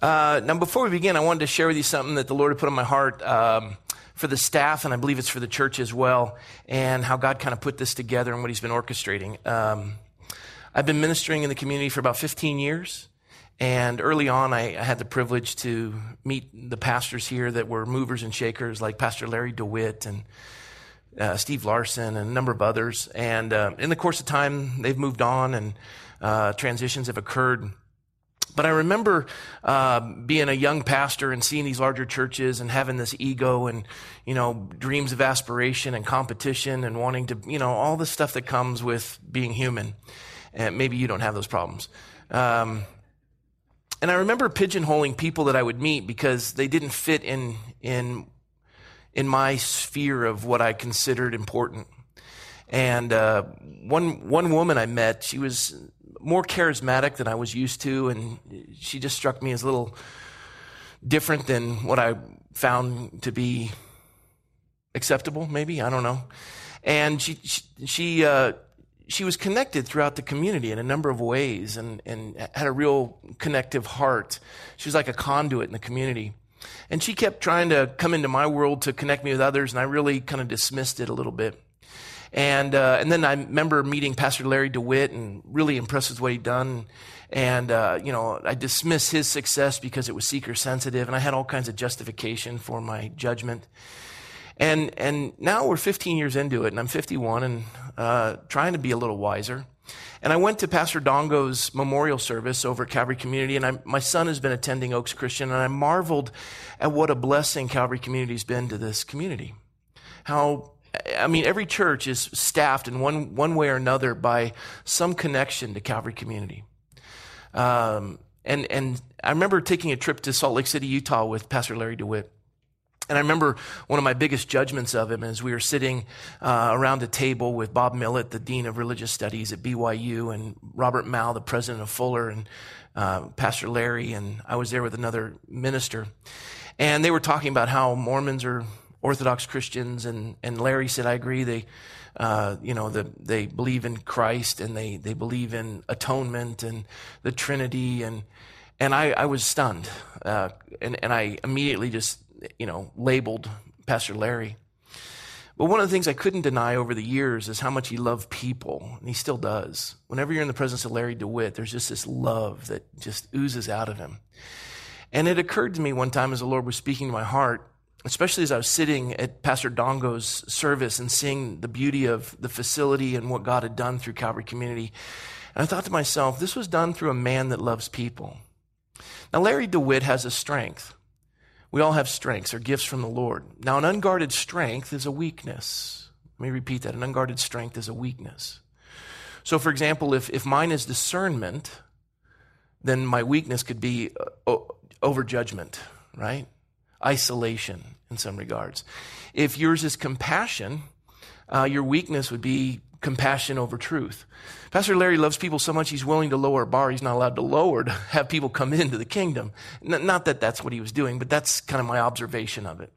Uh, now, before we begin, I wanted to share with you something that the Lord had put on my heart um, for the staff, and I believe it's for the church as well, and how God kind of put this together and what He's been orchestrating. Um, I've been ministering in the community for about 15 years, and early on, I, I, had the privilege to meet the pastors here that were movers and shakers, like Pastor Larry DeWitt and uh, Steve Larson and a number of others. And uh, in the course of time, they've moved on, and uh, transitions have occurred. But I remember uh, being a young pastor and seeing these larger churches and having this ego and, you know, dreams of aspiration and competition and wanting to, you know, all the stuff that comes with being human. And maybe you don't have those problems. Um, and I remember pigeonholing people that I would meet because they didn't fit in, in, in my sphere of what I considered important. And uh, one one woman I met, she was more charismatic than I was used to, and she just struck me as a little different than what I found to be acceptable. Maybe I don't know. And she she she, uh, she was connected throughout the community in a number of ways, and and had a real connective heart. She was like a conduit in the community. And she kept trying to come into my world to connect me with others, and I really kind of dismissed it a little bit. And, uh, and then I remember meeting Pastor Larry DeWitt and really impressed with what he'd done. And, uh, you know, I dismissed his success because it was seeker sensitive and I had all kinds of justification for my judgment. And, and now we're 15 years into it and I'm 51 and, uh, trying to be a little wiser. And I went to Pastor Dongo's memorial service over at Calvary Community, and I, my son has been attending Oaks Christian, and I marveled at what a blessing Calvary Community has been to this community. How I mean, every church is staffed in one, one way or another by some connection to Calvary community. Um, and, and I remember taking a trip to Salt Lake City, Utah with Pastor Larry DeWitt. And I remember one of my biggest judgments of him as we were sitting uh, around a table with Bob Millet, the Dean of Religious Studies at BYU, and Robert Mouw, the President of Fuller, and uh, Pastor Larry, and I was there with another minister. And they were talking about how Mormons are Orthodox Christians, and, and Larry said, I agree. They, uh, you know, the, they believe in Christ and they, they believe in atonement and the Trinity. And, and I, I was stunned. Uh, and, and I immediately just, you know, labeled Pastor Larry. But one of the things I couldn't deny over the years is how much he loved people, and he still does. Whenever you're in the presence of Larry DeWitt, there's just this love that just oozes out of him. And it occurred to me one time as the Lord was speaking to my heart especially as I was sitting at Pastor Dongo's service and seeing the beauty of the facility and what God had done through Calvary Community. And I thought to myself, this was done through a man that loves people. Now, Larry DeWitt has a strength. We all have strengths or gifts from the Lord. Now, an unguarded strength is a weakness. Let me repeat that. An unguarded strength is a weakness. So, for example, if, if mine is discernment, then my weakness could be uh, over judgment, right? isolation in some regards. If yours is compassion, uh, your weakness would be compassion over truth. Pastor Larry loves people so much he's willing to lower a bar he's not allowed to lower to have people come into the kingdom. N- not that that's what he was doing, but that's kind of my observation of it.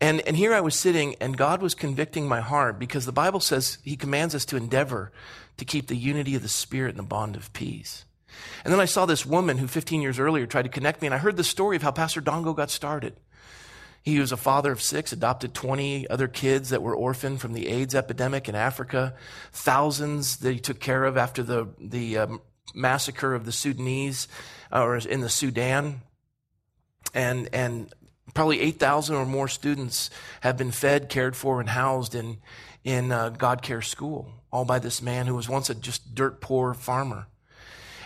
And, and here I was sitting and God was convicting my heart because the Bible says he commands us to endeavor to keep the unity of the Spirit and the bond of peace. And then I saw this woman who 15 years earlier tried to connect me, and I heard the story of how Pastor Dongo got started. He was a father of six, adopted 20 other kids that were orphaned from the AIDS epidemic in Africa, thousands that he took care of after the, the um, massacre of the Sudanese, uh, or in the Sudan. And, and probably 8,000 or more students have been fed, cared for, and housed in, in uh, God Care School, all by this man who was once a just dirt poor farmer.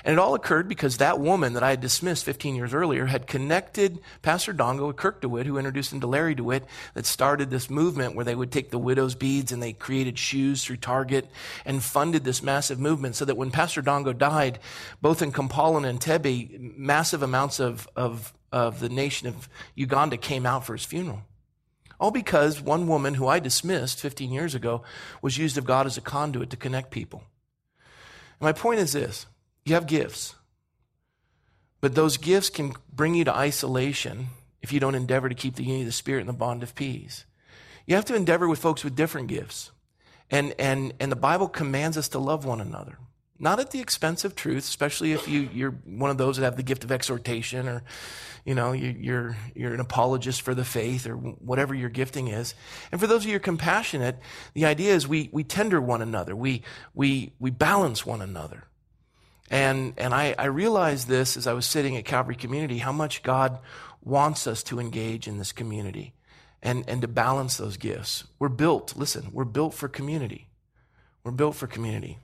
And it all occurred because that woman that I had dismissed 15 years earlier had connected Pastor Dongo with Kirk DeWitt, who introduced him to Larry DeWitt, that started this movement where they would take the widow's beads and they created shoes through Target and funded this massive movement so that when Pastor Dongo died, both in Kampala and Entebbe, massive amounts of, of, of the nation of Uganda came out for his funeral. All because one woman who I dismissed 15 years ago was used of God as a conduit to connect people. My point is this you have gifts. But those gifts can bring you to isolation if you don't endeavor to keep the unity of the Spirit and the bond of peace. You have to endeavor with folks with different gifts. And, and, and the Bible commands us to love one another. not at the expense of truth, especially if you, you're one of those that have the gift of exhortation or, you know, you, you're, you're an apologist for the faith or whatever your gifting is. And for those of you who are compassionate, the idea is we, we tender one another. We, we, we balance one another. And, and I, I realized this as I was sitting at Calvary Community, how much God wants us to engage in this community and, and to balance those gifts. We're built, listen, we're built for community. We're built for community.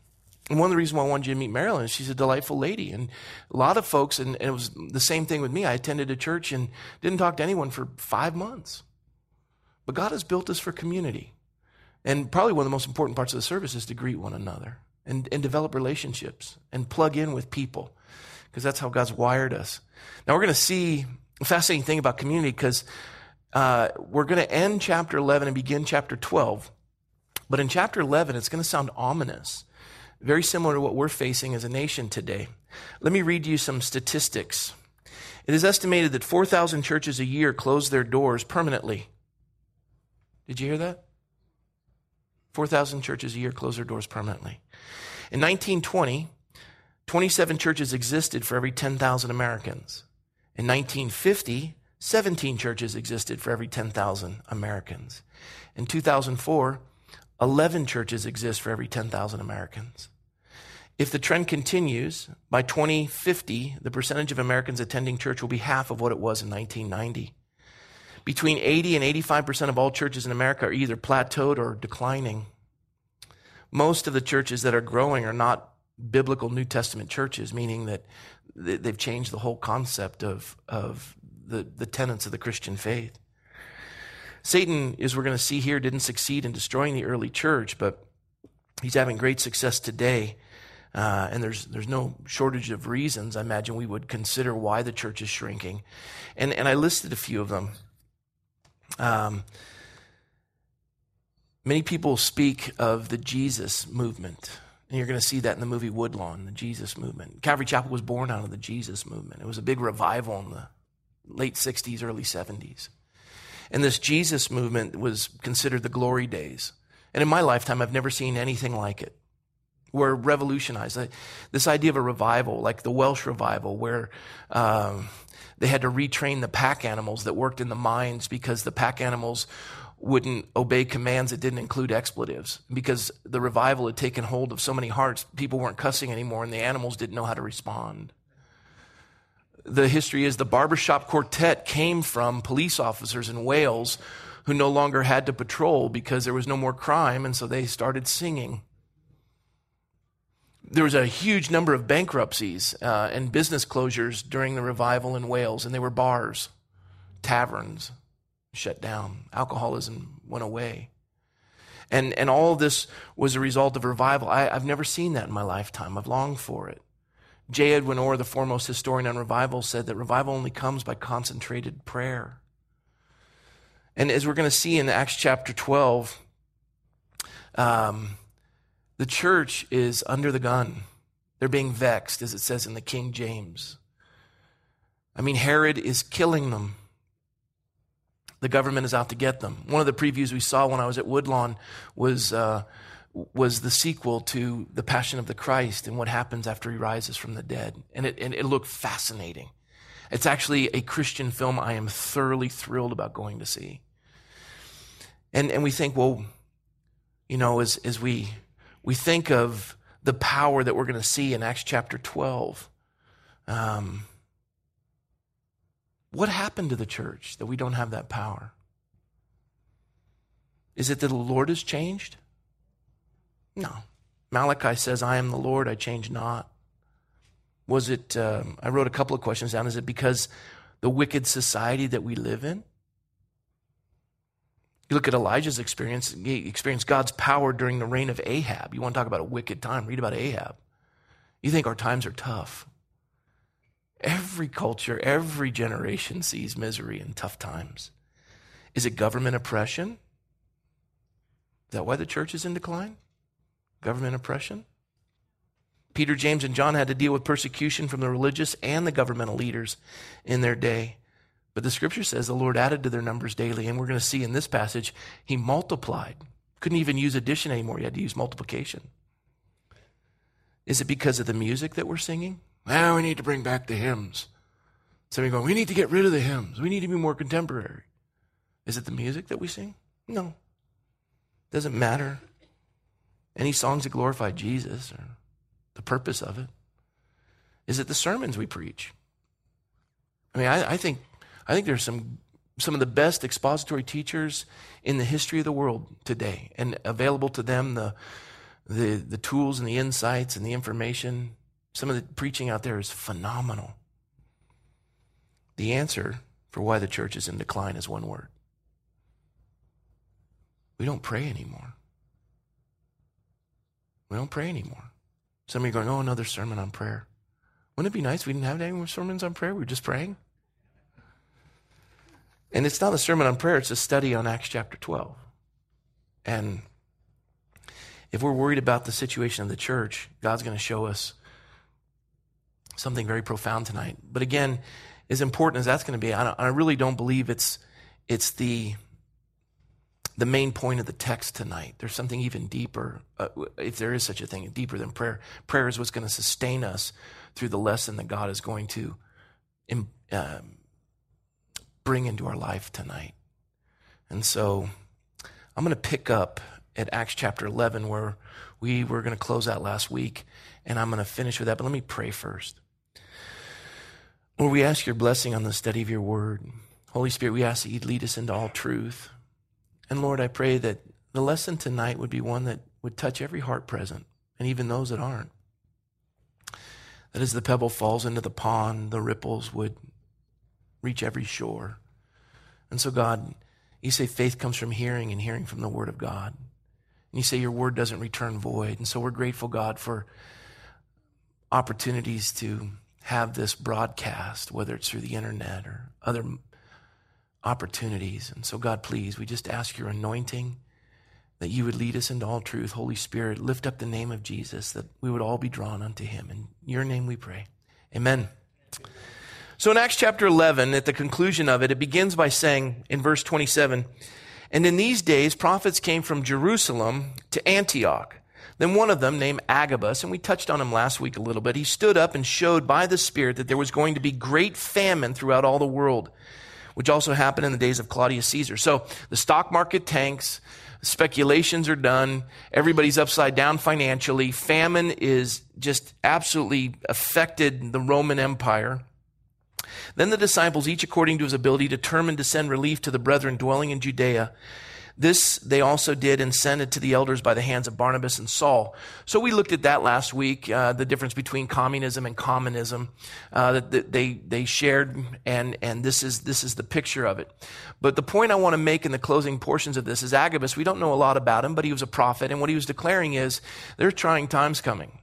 And one of the reasons why I wanted you to meet Marilyn is she's a delightful lady. And a lot of folks, and, and it was the same thing with me. I attended a church and didn't talk to anyone for five months. But God has built us for community. And probably one of the most important parts of the service is to greet one another and, and develop relationships and plug in with people because that's how God's wired us. Now we're going to see a fascinating thing about community because uh, we're going to end chapter 11 and begin chapter 12. But in chapter 11, it's going to sound ominous very similar to what we're facing as a nation today. Let me read you some statistics. It is estimated that 4,000 churches a year close their doors permanently. Did you hear that? 4,000 churches a year close their doors permanently. In 1920, 27 churches existed for every 10,000 Americans. In 1950, 17 churches existed for every 10,000 Americans. In 2004, 11 churches exist for every 10,000 Americans. If the trend continues, by 2050, the percentage of Americans attending church will be half of what it was in 1990. Between 80 and 85% of all churches in America are either plateaued or declining. Most of the churches that are growing are not biblical New Testament churches, meaning that they've changed the whole concept of, of the, the tenets of the Christian faith. Satan, as we're going to see here, didn't succeed in destroying the early church, but he's having great success today uh, and there's there's no shortage of reasons. I imagine we would consider why the church is shrinking, and and I listed a few of them. Um, many people speak of the Jesus movement, and you're going to see that in the movie Woodlawn, the Jesus movement. Calvary Chapel was born out of the Jesus movement. It was a big revival in the late '60s, early '70s, and this Jesus movement was considered the glory days. And in my lifetime, I've never seen anything like it We're revolutionized. This idea of a revival, like the Welsh revival, where um, they had to retrain the pack animals that worked in the mines because the pack animals wouldn't obey commands that didn't include expletives. Because the revival had taken hold of so many hearts, people weren't cussing anymore, and the animals didn't know how to respond. The history is the barbershop quartet came from police officers in Wales who no longer had to patrol because there was no more crime, and so they started singing there was a huge number of bankruptcies uh, and business closures during the revival in Wales, and they were bars, taverns shut down, alcoholism went away. And, and all this was a result of revival. I, I've never seen that in my lifetime. I've longed for it. J. Edwin Orr, the foremost historian on revival, said that revival only comes by concentrated prayer. And as we're going to see in Acts chapter 12, um, the church is under the gun. They're being vexed, as it says in the King James. I mean, Herod is killing them. The government is out to get them. One of the previews we saw when I was at Woodlawn was, uh, was the sequel to The Passion of the Christ and what happens after he rises from the dead. And it, and it looked fascinating. It's actually a Christian film I am thoroughly thrilled about going to see. And, and we think, well, you know, as, as we we think of the power that we're going to see in Acts chapter 12. Um, what happened to the church that we don't have that power? Is it that the Lord has changed? No. Malachi says, I am the Lord, I change not. Was it, um, I wrote a couple of questions down. Is it because the wicked society that we live in? You look at Elijah's experience, he experienced God's power during the reign of Ahab. You want to talk about a wicked time, read about Ahab. You think our times are tough. Every culture, every generation sees misery and tough times. Is it government oppression? Is that why the church is in decline? Government oppression? Peter, James, and John had to deal with persecution from the religious and the governmental leaders in their day. But the scripture says the Lord added to their numbers daily. And we're going to see in this passage, he multiplied. Couldn't even use addition anymore. He had to use multiplication. Is it because of the music that we're singing? Now we need to bring back the hymns. Some of going, we need to get rid of the hymns. We need to be more contemporary. Is it the music that we sing? No. Doesn't matter. Any songs that glorify Jesus or the purpose of it. Is it the sermons we preach? I mean, I, I think I think there's some some of the best expository teachers in the history of the world today, and available to them the the the tools and the insights and the information. Some of the preaching out there is phenomenal. The answer for why the church is in decline is one word. We don't pray anymore. We don't pray anymore. Some of you are going, oh, another sermon on prayer. Wouldn't it be nice if we didn't have any more sermons on prayer? We were just praying. And it's not a sermon on prayer, it's a study on Acts chapter 12. And if we're worried about the situation of the church, God's going to show us something very profound tonight. But again, as important as that's going to be, I, I really don't believe it's, it's the, the main point of the text tonight. There's something even deeper, uh, if there is such a thing, deeper than prayer. Prayer is what's going to sustain us through the lesson that God is going to um, bring into our life tonight. And so I'm going to pick up at Acts chapter 11, where we were going to close out last week, and I'm going to finish with that. But let me pray first. Lord, we ask your blessing on the study of your word. Holy Spirit, we ask that you'd lead us into all truth. And Lord, I pray that the lesson tonight would be one that would touch every heart present, and even those that aren't. That as the pebble falls into the pond, the ripples would reach every shore. And so, God, you say faith comes from hearing and hearing from the Word of God. And you say your Word doesn't return void. And so we're grateful, God, for opportunities to have this broadcast, whether it's through the internet or other opportunities. And so, God, please, we just ask your anointing that you would lead us into all truth. Holy Spirit, lift up the name of Jesus, that we would all be drawn unto him. In your name we pray. Amen. So in Acts chapter 11, at the conclusion of it, it begins by saying in verse 27, and in these days, prophets came from Jerusalem to Antioch. Then one of them, named Agabus, and we touched on him last week a little bit, he stood up and showed by the Spirit that there was going to be great famine throughout all the world, which also happened in the days of Claudius Caesar. So the stock market tanks, speculations are done, everybody's upside down financially, famine is just absolutely affected the Roman Empire. Then the disciples, each according to his ability, determined to send relief to the brethren dwelling in Judea. This they also did and sent it to the elders by the hands of Barnabas and Saul. So we looked at that last week, uh, the difference between communism and commonism uh, that, that, they they shared, and and this is this is the picture of it. But the point I want to make in the closing portions of this is Agabus. We don't know a lot about him, but he was a prophet, and what he was declaring is there are trying times coming.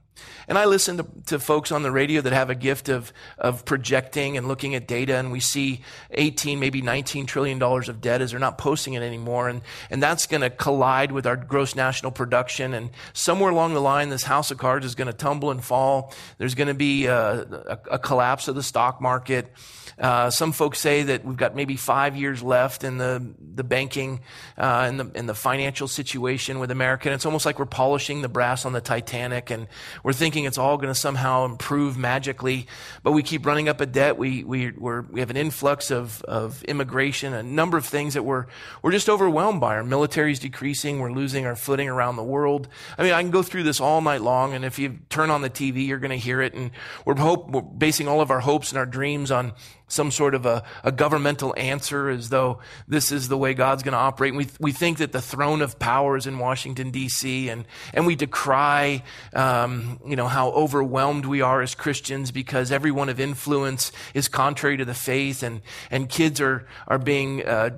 And I listen to, to, folks on the radio that have a gift of, of projecting and looking at data, and we see 18, maybe 19 trillion dollars of debt as they're not posting it anymore. And, and that's going to collide with our gross national production. And somewhere along the line, this house of cards is going to tumble and fall. There's going to be a, a, a collapse of the stock market. Uh, some folks say that we've got maybe five years left in the, the banking uh, and, the, the financial situation with America. And it's almost like we're polishing the brass on the Titanic and we're thinking it's all going to somehow improve magically. But we keep running up a debt. We, we, we have an influx of, of immigration, a number of things that we're, we're just overwhelmed by. Our military is decreasing. We're losing our footing around the world. I mean, I can go through this all night long. And if you turn on the TV, you're going to hear it. And we're, hope, we're basing all of our hopes and our dreams on some sort of a, a governmental answer as though this is the way God's going to operate. And we, we think that the throne of power is in Washington, D.C., and, and we decry, um, you know, how overwhelmed we are as Christians because everyone of influence is contrary to the faith, and, and kids are, are being uh,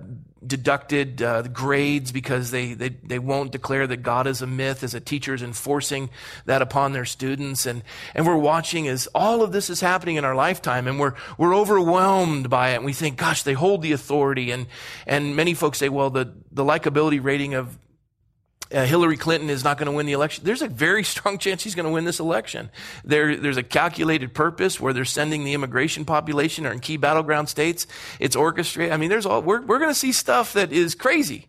deducted uh, grades because they, they, they won't declare that God is a myth as a teacher is enforcing that upon their students. And, and we're watching as all of this is happening in our lifetime and we're, we're overwhelmed by it. And we think, gosh, they hold the authority. And, and many folks say, well, the, the likability rating of uh, Hillary Clinton is not going to win the election. There's a very strong chance he's going to win this election. There, there's a calculated purpose where they're sending the immigration population or in key battleground states. It's orchestrated. I mean, there's all, we're, we're going to see stuff that is crazy.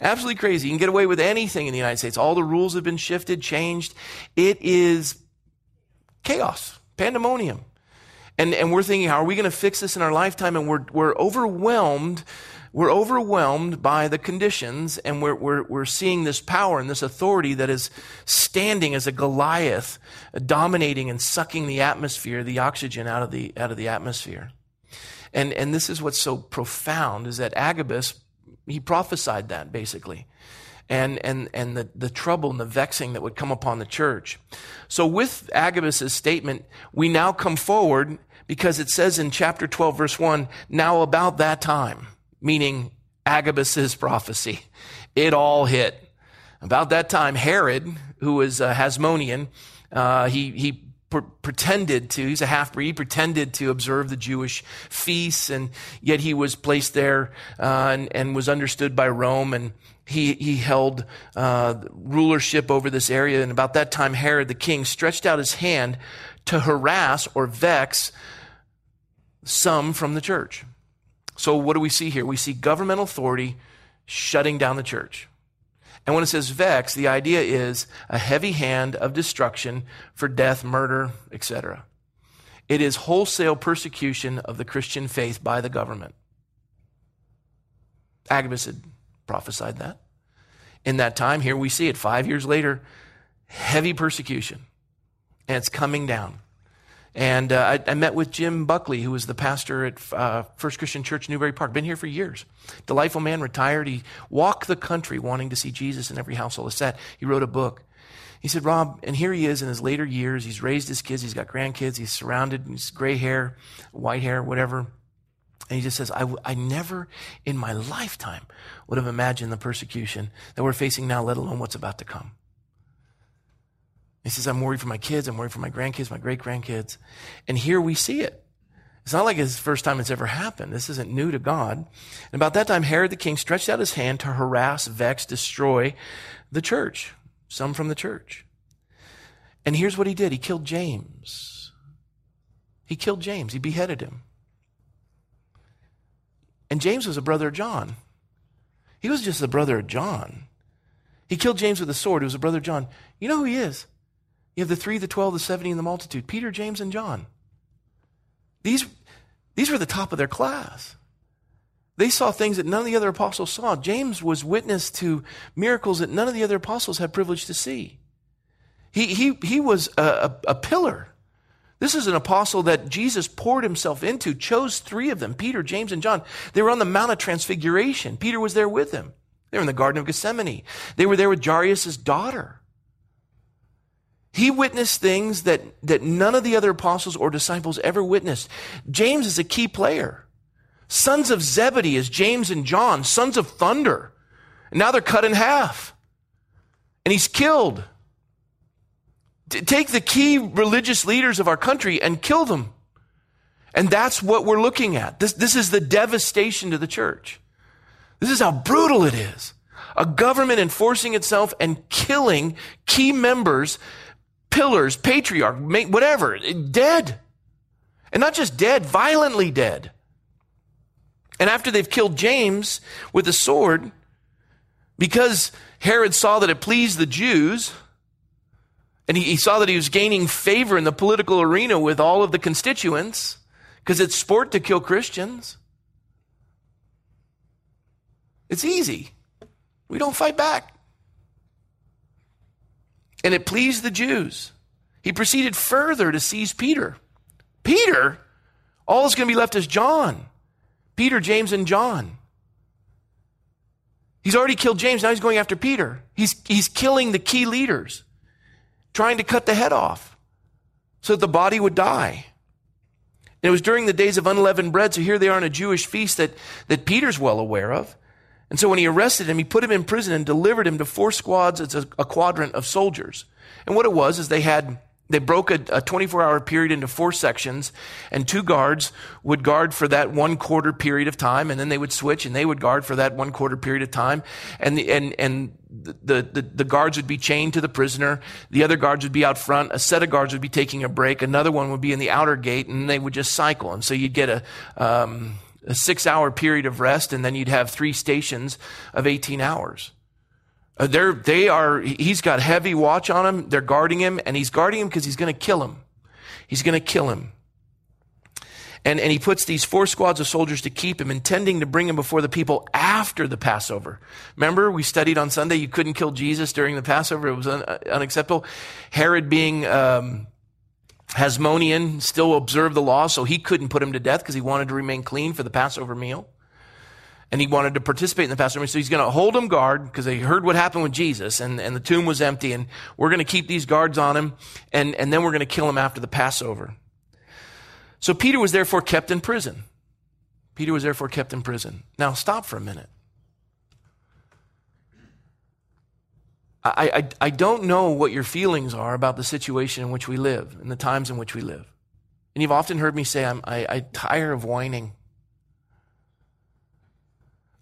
Absolutely crazy. You can get away with anything in the United States. All the rules have been shifted, changed. It is chaos, pandemonium. And, and we're thinking, how are we going to fix this in our lifetime? And we're, we're overwhelmed. We're overwhelmed by the conditions and we're, we're, we're seeing this power and this authority that is standing as a Goliath, dominating and sucking the atmosphere, the oxygen out of the, out of the atmosphere. And, and this is what's so profound is that Agabus, he prophesied that basically and, and, and the, the trouble and the vexing that would come upon the church. So with Agabus' statement, we now come forward because it says in chapter 12, verse 1, now about that time, meaning Agabus' prophecy, it all hit. About that time, Herod, who was a Hasmonean, uh, he, he pretended to, he's a half breed, he pretended to observe the Jewish feasts, and yet he was placed there uh, and, and, was understood by Rome. And he, he held uh, rulership over this area. And about that time, Herod the king stretched out his hand to harass or vex some from the church. So, what do we see here? We see governmental authority shutting down the church. And when it says vex, the idea is a heavy hand of destruction for death, murder, etc. It is wholesale persecution of the Christian faith by the government. Agabus had prophesied that. In that time, here we see it five years later, heavy persecution. And it's coming down. And uh, I, I, met with Jim Buckley, who was the pastor at uh, First Christian Church, Newbury Park. Been here for years. Delightful man, retired. He walked the country wanting to see Jesus in every household. It's that he wrote a book. He said, Rob, and here he is in his later years. He's raised his kids. He's got grandkids. He's surrounded. He's gray hair, white hair, whatever. And he just says, I, w- I never in my lifetime would have imagined the persecution that we're facing now, let alone what's about to come. He says, I'm worried for my kids. I'm worried for my grandkids, my great grandkids. And here we see it. It's not like it's the first time it's ever happened. This isn't new to God. And about that time, Herod the king stretched out his hand to harass, vex, destroy the church, some from the church. And here's what he did. He killed James. He killed James. He beheaded him. And James was a brother of John. He was just a brother of John. He killed James with a sword. He was a brother of John. You know who he is? You have the three, the twelve, the seventy, and the multitude Peter, James, and John. These, these were the top of their class. They saw things that none of the other apostles saw. James was witness to miracles that none of the other apostles had privilege to see. He, he, he was a, a, a pillar. This is an apostle that Jesus poured himself into, chose three of them Peter, James, and John. They were on the Mount of Transfiguration. Peter was there with them. They were in the Garden of Gethsemane. They were there with Jairus' daughter. He witnessed things that, that none of the other apostles or disciples ever witnessed. James is a key player. Sons of Zebedee is James and John, sons of thunder. And now they're cut in half. And he's killed. Take the key religious leaders of our country and kill them. And that's what we're looking at. This, this is the devastation to the church. This is how brutal it is. A government enforcing itself and killing key members pillars, patriarch, whatever, dead. And not just dead, violently dead. And after they've killed James with a sword, because Herod saw that it pleased the Jews, and he, he saw that he was gaining favor in the political arena with all of the constituents, because it's sport to kill Christians. It's easy. We don't fight back and it pleased the Jews. He proceeded further to seize Peter. Peter? All that's going to be left is John. Peter, James, and John. He's already killed James. Now he's going after Peter. He's, he's killing the key leaders, trying to cut the head off so that the body would die. And it was during the days of unleavened bread. So here they are on a Jewish feast that, that Peter's well aware of. And so when he arrested him, he put him in prison and delivered him to four squads. It's a, a quadrant of soldiers. And what it was is they had, they broke a, a 24 hour period into four sections and two guards would guard for that one quarter period of time. And then they would switch and they would guard for that one quarter period of time. And the, and, and the, the, the guards would be chained to the prisoner. The other guards would be out front. A set of guards would be taking a break. Another one would be in the outer gate and they would just cycle. And so you'd get a, um, a six hour period of rest, and then you'd have three stations of 18 hours. Uh, they're, they are, he's got heavy watch on him. They're guarding him, and he's guarding him because he's going to kill him. He's going to kill him. And, and he puts these four squads of soldiers to keep him, intending to bring him before the people after the Passover. Remember, we studied on Sunday, you couldn't kill Jesus during the Passover. It was un, unacceptable. Herod being, um, Hasmonean still observed the law, so he couldn't put him to death because he wanted to remain clean for the Passover meal. And he wanted to participate in the Passover meal. So he's going to hold him guard because they heard what happened with Jesus and, and the tomb was empty. And we're going to keep these guards on him. And, and then we're going to kill him after the Passover. So Peter was therefore kept in prison. Peter was therefore kept in prison. Now stop for a minute. I, I, I don't know what your feelings are about the situation in which we live and the times in which we live. And you've often heard me say, I'm, I, I tire of whining.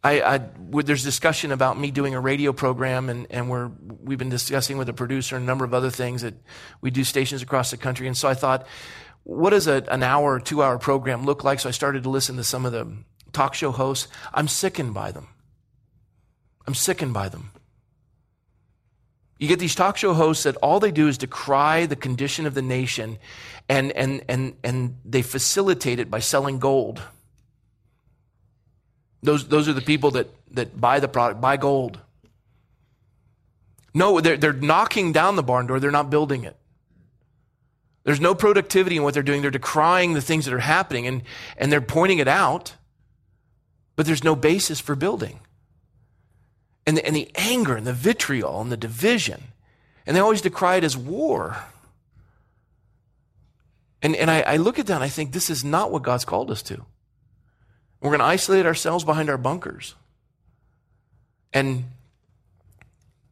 I, I, there's discussion about me doing a radio program, and, and we're, we've been discussing with a producer and a number of other things that we do stations across the country. And so I thought, what does a, an hour or two hour program look like? So I started to listen to some of the talk show hosts. I'm sickened by them. I'm sickened by them. You get these talk show hosts that all they do is decry the condition of the nation and, and, and, and they facilitate it by selling gold. Those, those are the people that, that buy the product, buy gold. No, they're, they're knocking down the barn door, they're not building it. There's no productivity in what they're doing. They're decrying the things that are happening and, and they're pointing it out, but there's no basis for building and the, and the anger and the vitriol and the division. And they always decry it as war. And, and I, I look at that and I think this is not what God's called us to. We're going to isolate ourselves behind our bunkers. And,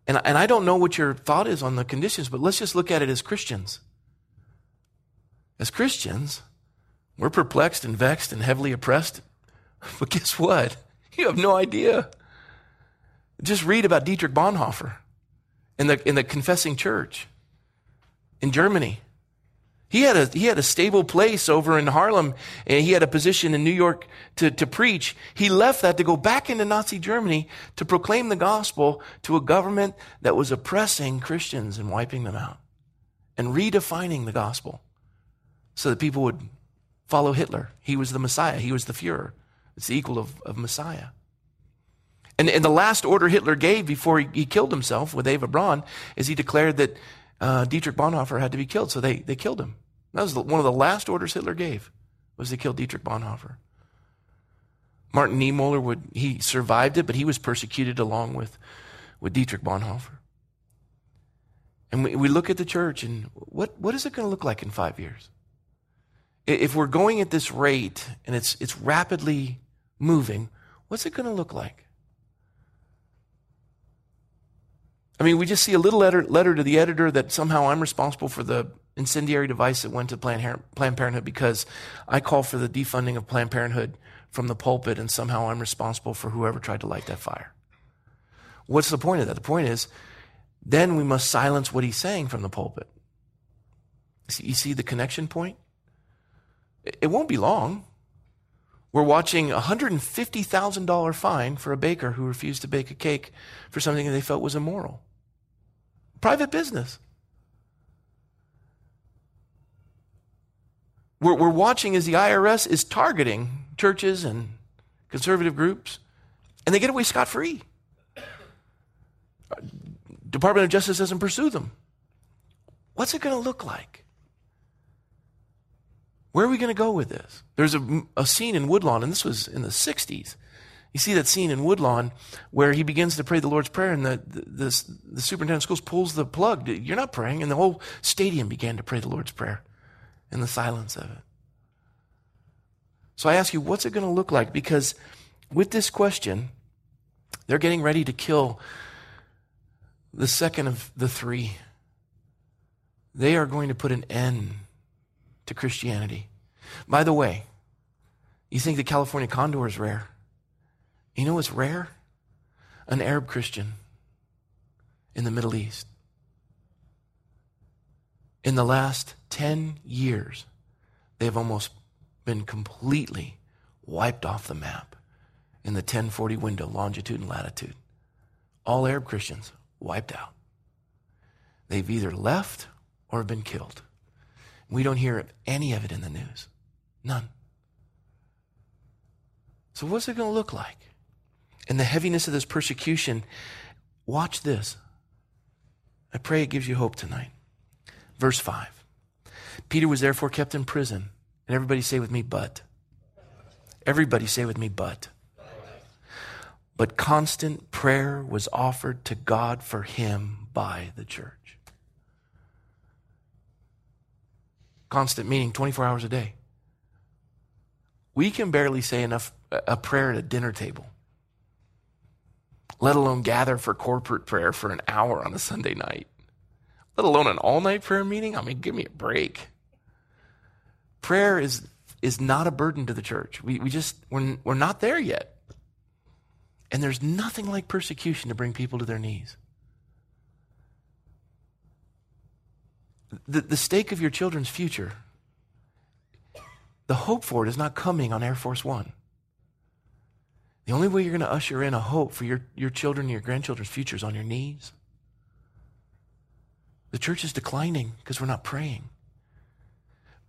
and, and I don't know what your thought is on the conditions, but let's just look at it as Christians. As Christians, we're perplexed and vexed and heavily oppressed. But guess what? You have no idea. Just read about Dietrich Bonhoeffer in the, in the confessing church in Germany. He had a, he had a stable place over in Harlem, and he had a position in New York to, to preach. He left that to go back into Nazi Germany to proclaim the gospel to a government that was oppressing Christians and wiping them out and redefining the gospel so that people would follow Hitler. He was the Messiah. He was the Fuhrer. It's the equal of, of Messiah. And, and the last order Hitler gave before he, he killed himself with Eva Braun is he declared that uh, Dietrich Bonhoeffer had to be killed. So they, they killed him. That was one of the last orders Hitler gave was to kill Dietrich Bonhoeffer. Martin Niemöller would he survived it, but he was persecuted along with, with Dietrich Bonhoeffer. And we, we look at the church and what, what is it going to look like in five years? If we're going at this rate and it's, it's rapidly moving, what's it going to look like? I mean, we just see a little letter, letter to the editor that somehow I'm responsible for the incendiary device that went to Planned, Parenthood because I call for the defunding of Planned Parenthood from the pulpit, and somehow I'm responsible for whoever tried to light that fire. What's the point of that? The point is, then we must silence what he's saying from the pulpit. You see the connection point? It won't be long. We're watching a $150,000 fine for a baker who refused to bake a cake for something they felt was immoral. Private business. We're, we're watching as the IRS is targeting churches and conservative groups, and they get away scot free. Department of Justice doesn't pursue them. What's it going to look like? Where are we going to go with this? There's a, a scene in Woodlawn, and this was in the 60s. You see that scene in Woodlawn where he begins to pray the Lord's Prayer, and the, the, the, the superintendent of schools pulls the plug. You're not praying. And the whole stadium began to pray the Lord's Prayer in the silence of it. So I ask you, what's it going to look like? Because with this question, they're getting ready to kill the second of the three. They are going to put an end to Christianity. By the way, you think the California condor is rare. You know what's rare? An Arab Christian in the Middle East. In the last 10 years, they've almost been completely wiped off the map in the 1040 window, longitude and latitude. All Arab Christians wiped out. They've either left or been killed. We don't hear any of it in the news. None. So, what's it going to look like? And the heaviness of this persecution, watch this. I pray it gives you hope tonight. Verse 5. Peter was therefore kept in prison. And everybody say with me, but. Everybody say with me, but. But constant prayer was offered to God for him by the church. Constant meaning 24 hours a day. We can barely say enough a prayer at a dinner table, let alone gather for corporate prayer for an hour on a Sunday night, let alone an all night prayer meeting. I mean, give me a break. Prayer is, is not a burden to the church. We, we just, we're, we're not there yet. And there's nothing like persecution to bring people to their knees. The, the stake of your children's future, the hope for it is not coming on Air Force One. The only way you're going to usher in a hope for your, your children and your grandchildren's future is on your knees. The church is declining because we're not praying.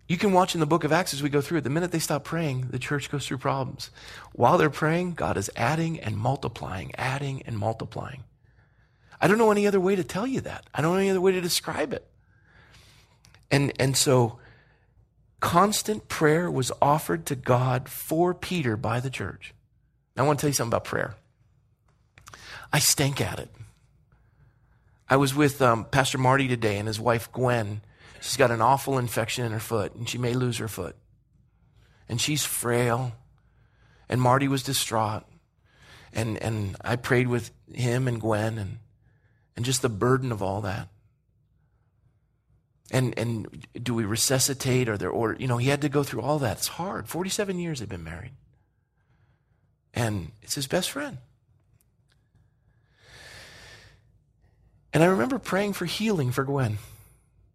You can watch in the book of Acts as we go through it. The minute they stop praying, the church goes through problems. While they're praying, God is adding and multiplying, adding and multiplying. I don't know any other way to tell you that. I don't know any other way to describe it. And, and so, constant prayer was offered to God for Peter by the church. I want to tell you something about prayer. I stink at it. I was with um, Pastor Marty today and his wife Gwen. She's got an awful infection in her foot and she may lose her foot. And she's frail. And Marty was distraught. And, and I prayed with him and Gwen and, and just the burden of all that. And, and do we resuscitate? Or there order? You know, he had to go through all that. It's hard. 47 years they've been married. And it's his best friend. And I remember praying for healing for Gwen.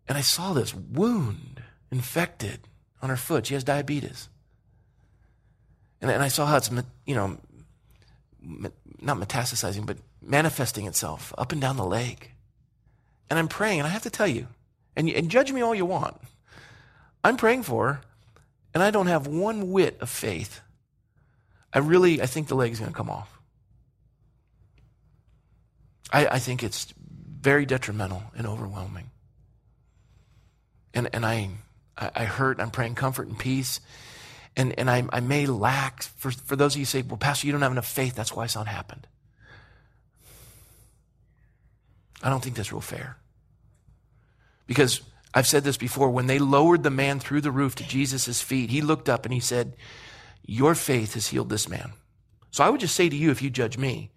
And I saw this wound infected on her foot. She has diabetes. And, and I saw how it's, you know, not metastasizing, but manifesting itself up and down the leg. And I'm praying, and I have to tell you, and, and judge me all you want. I'm praying for her, and I don't have one whit of faith I really, I think the leg is going to come off. I, I think it's very detrimental and overwhelming. And, and I, I hurt, I'm praying comfort and peace. And, and I, I may lack, for, for those of you who say, well, Pastor, you don't have enough faith, that's why it's not happened. I don't think that's real fair. Because I've said this before, when they lowered the man through the roof to Jesus' feet, he looked up and he said, your faith has healed this man. So I would just say to you, if you judge me,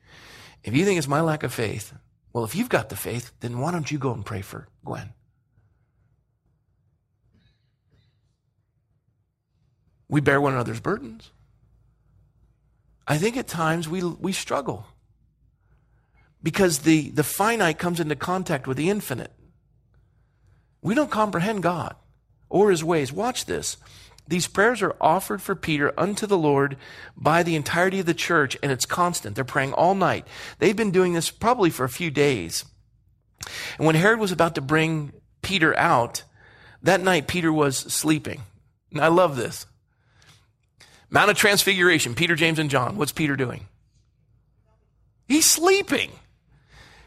if you think it's my lack of faith, well, if you've got the faith, then why don't you go and pray for Gwen? We bear one another's burdens. I think at times we, we struggle because the, the finite comes into contact with the infinite. We don't comprehend God or his ways. Watch this. These prayers are offered for Peter unto the Lord by the entirety of the church, and it's constant. They're praying all night. They've been doing this probably for a few days. And when Herod was about to bring Peter out, that night Peter was sleeping. And I love this. Mount of Transfiguration, Peter, James, and John. What's Peter doing? He's sleeping.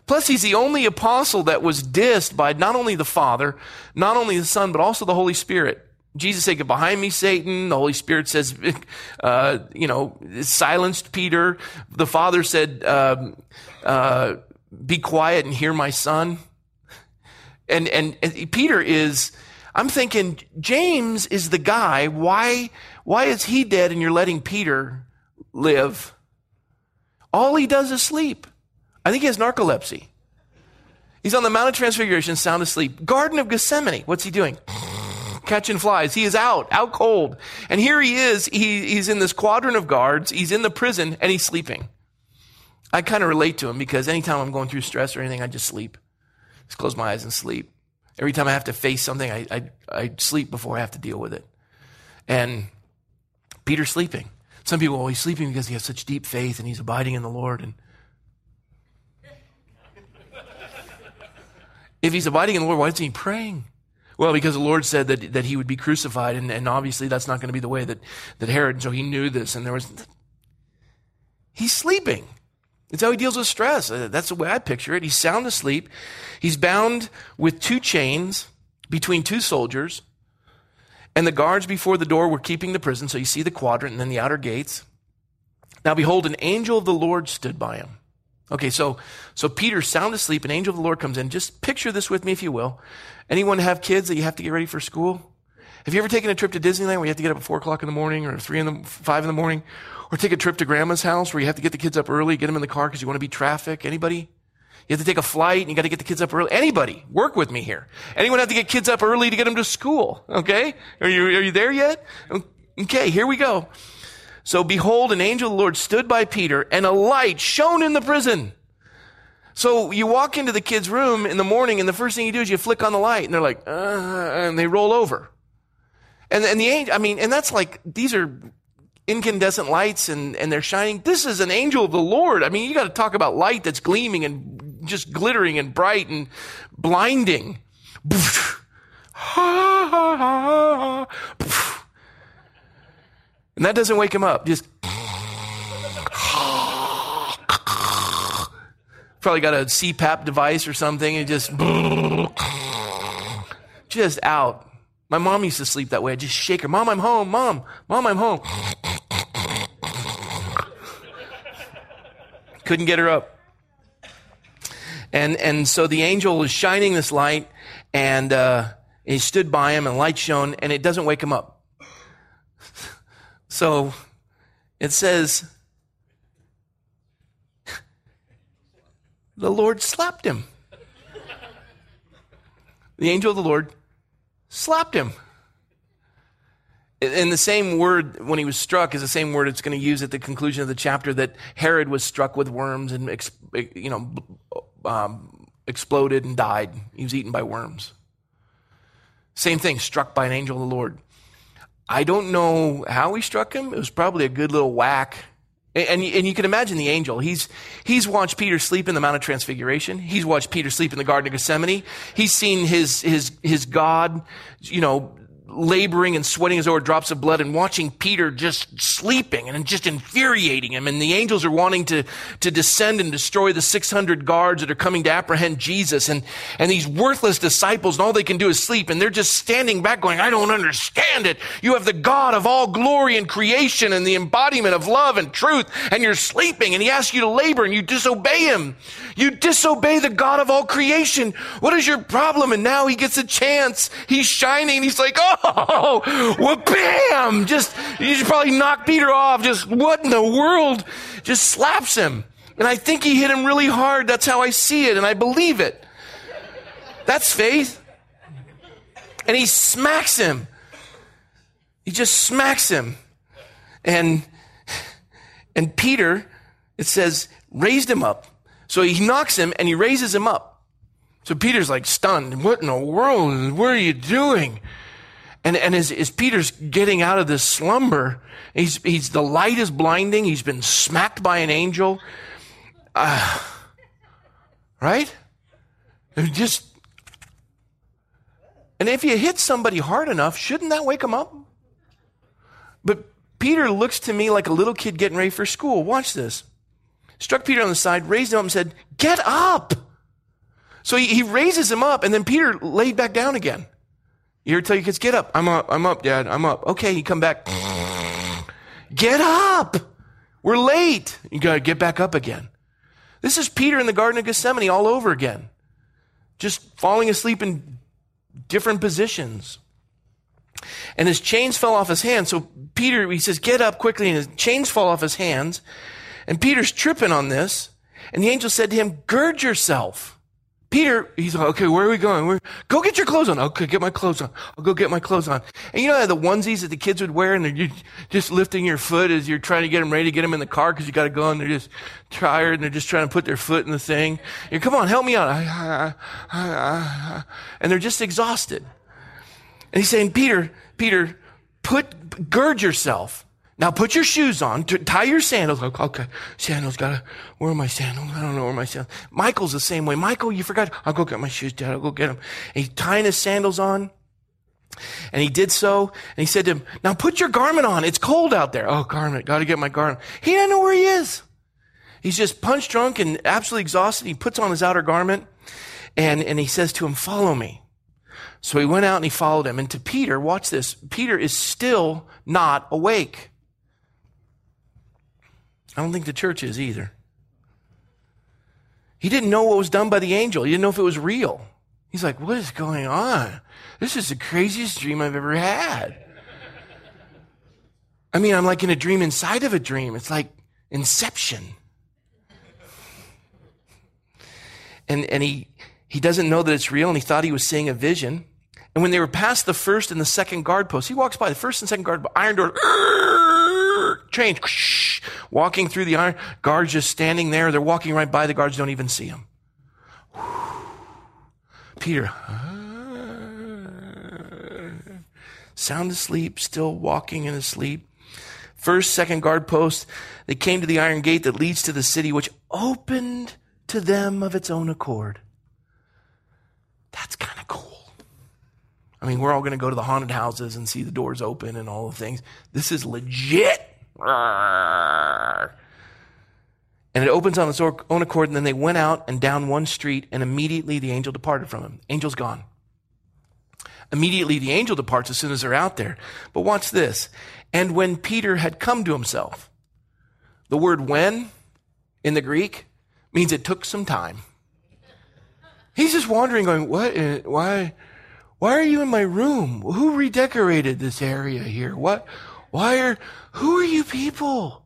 Plus, he's the only apostle that was dissed by not only the Father, not only the Son, but also the Holy Spirit. Jesus said, Get behind me, Satan. The Holy Spirit says, uh, you know, silenced Peter. The Father said, um, uh, Be quiet and hear my son. And, and, and Peter is, I'm thinking, James is the guy. Why, why is he dead and you're letting Peter live? All he does is sleep. I think he has narcolepsy. He's on the Mount of Transfiguration, sound asleep. Garden of Gethsemane. What's he doing? Catching flies. He is out, out cold. And here he is. He, he's in this quadrant of guards. He's in the prison and he's sleeping. I kind of relate to him because anytime I'm going through stress or anything, I just sleep. Just close my eyes and sleep. Every time I have to face something, I, I, I sleep before I have to deal with it. And Peter's sleeping. Some people, oh, he's sleeping because he has such deep faith and he's abiding in the Lord. And if he's abiding in the Lord, why isn't he praying? Well, because the Lord said that, that he would be crucified, and, and obviously that's not going to be the way that, that Herod, so he knew this, and there was, he's sleeping. It's how he deals with stress. Uh, that's the way I picture it. He's sound asleep. He's bound with two chains between two soldiers, and the guards before the door were keeping the prison, so you see the quadrant and then the outer gates. Now behold, an angel of the Lord stood by him. Okay, so so Peter's sound asleep, an angel of the Lord comes in. Just picture this with me, if you will. Anyone have kids that you have to get ready for school? Have you ever taken a trip to Disneyland where you have to get up at four o'clock in the morning or three in the five in the morning? Or take a trip to grandma's house where you have to get the kids up early, get them in the car because you want to beat traffic? Anybody? You have to take a flight and you got to get the kids up early. Anybody? Work with me here. Anyone have to get kids up early to get them to school? Okay? Are you, are you there yet? Okay, here we go. So behold, an angel of the Lord stood by Peter and a light shone in the prison. So you walk into the kid's room in the morning and the first thing you do is you flick on the light and they're like, uh, and they roll over. And, and the angel, I mean, and that's like, these are incandescent lights and, and they're shining. This is an angel of the Lord. I mean, you got to talk about light that's gleaming and just glittering and bright and blinding. And that doesn't wake him up. Just probably got a CPAP device or something and just just out. My mom used to sleep that way. I just shake her. Mom, I'm home. Mom, mom, I'm home. Couldn't get her up. And and so the angel was shining this light, and uh, he stood by him, and light shone, and it doesn't wake him up. So it says, the Lord slapped him. The angel of the Lord slapped him. And the same word, when he was struck, is the same word it's going to use at the conclusion of the chapter that Herod was struck with worms and, you know, um, exploded and died. He was eaten by worms. Same thing, struck by an angel of the Lord. I don't know how he struck him. It was probably a good little whack. And, and you can imagine the angel. He's, he's watched Peter sleep in the Mount of Transfiguration. He's watched Peter sleep in the Garden of Gethsemane. He's seen his, his, his God, you know, laboring and sweating as over drops of blood and watching Peter just sleeping and just infuriating him. And the angels are wanting to, to descend and destroy the 600 guards that are coming to apprehend Jesus. And, and these worthless disciples and all they can do is sleep. And they're just standing back going, I don't understand it. You have the God of all glory and creation and the embodiment of love and truth. And you're sleeping and he asks you to labor and you disobey him. You disobey the God of all creation. What is your problem? And now he gets a chance. He's shining. He's like, oh, oh, well, bam! Just, you should probably knock Peter off. Just, what in the world? Just slaps him. And I think he hit him really hard. That's how I see it, and I believe it. That's faith. And he smacks him. He just smacks him. And, and Peter, it says, raised him up. So he knocks him and he raises him up. So Peter's like stunned. What in the world? What are you doing? And, and as, as Peter's getting out of this slumber, he's, he's, the light is blinding. He's been smacked by an angel. Uh, right? And just, and if you hit somebody hard enough, shouldn't that wake them up? But Peter looks to me like a little kid getting ready for school. Watch this. Struck Peter on the side, raised him up and said, get up. So he, he raises him up and then Peter laid back down again. You tell your kids, get up. I'm up. I'm up, dad. I'm up. Okay. You come back. Get up. We're late. You got to get back up again. This is Peter in the Garden of Gethsemane all over again. Just falling asleep in different positions. And his chains fell off his hands. So Peter, he says, get up quickly. And his chains fall off his hands. And Peter's tripping on this. And the angel said to him, gird yourself. Peter, he's like, okay, where are we going? Where, go get your clothes on. Okay, get my clothes on. I'll go get my clothes on. And you know the onesies that the kids would wear and they're just lifting your foot as you're trying to get them ready to get them in the car because you got to go and they're just tired and they're just trying to put their foot in the thing. You come on, help me out. And they're just exhausted. And he's saying, Peter, Peter, put, gird yourself. Now put your shoes on, tie your sandals. Okay, sandals, gotta, where are my sandals? I don't know where my sandals. Michael's the same way. Michael, you forgot. I'll go get my shoes, Dad. I'll go get them. And he's tying his sandals on. And he did so, and he said to him, now put your garment on. It's cold out there. Oh, garment. Gotta get my garment. He doesn't know where he is. He's just punch drunk and absolutely exhausted. He puts on his outer garment and, and he says to him, follow me. So he went out and he followed him. And to Peter, watch this. Peter is still not awake. I don't think the church is either. He didn't know what was done by the angel. He didn't know if it was real. He's like, what is going on? This is the craziest dream I've ever had. I mean, I'm like in a dream inside of a dream. It's like inception. And, and he, he doesn't know that it's real and he thought he was seeing a vision. And when they were past the first and the second guard post, he walks by the first and second guard, iron door, change, walking through the iron, guards just standing there. They're walking right by the guards, don't even see him. Peter, sound asleep, still walking in his sleep. First, second guard post, they came to the iron gate that leads to the city, which opened to them of its own accord. That's kind of cool. I mean, we're all going to go to the haunted houses and see the doors open and all the things. This is legit. And it opens on its own accord, and then they went out and down one street, and immediately the angel departed from him. Angel's gone. Immediately the angel departs as soon as they're out there. But watch this. And when Peter had come to himself, the word when in the Greek means it took some time. He's just wandering, going, What? Why? Why are you in my room? Who redecorated this area here? What? Why are, who are you people?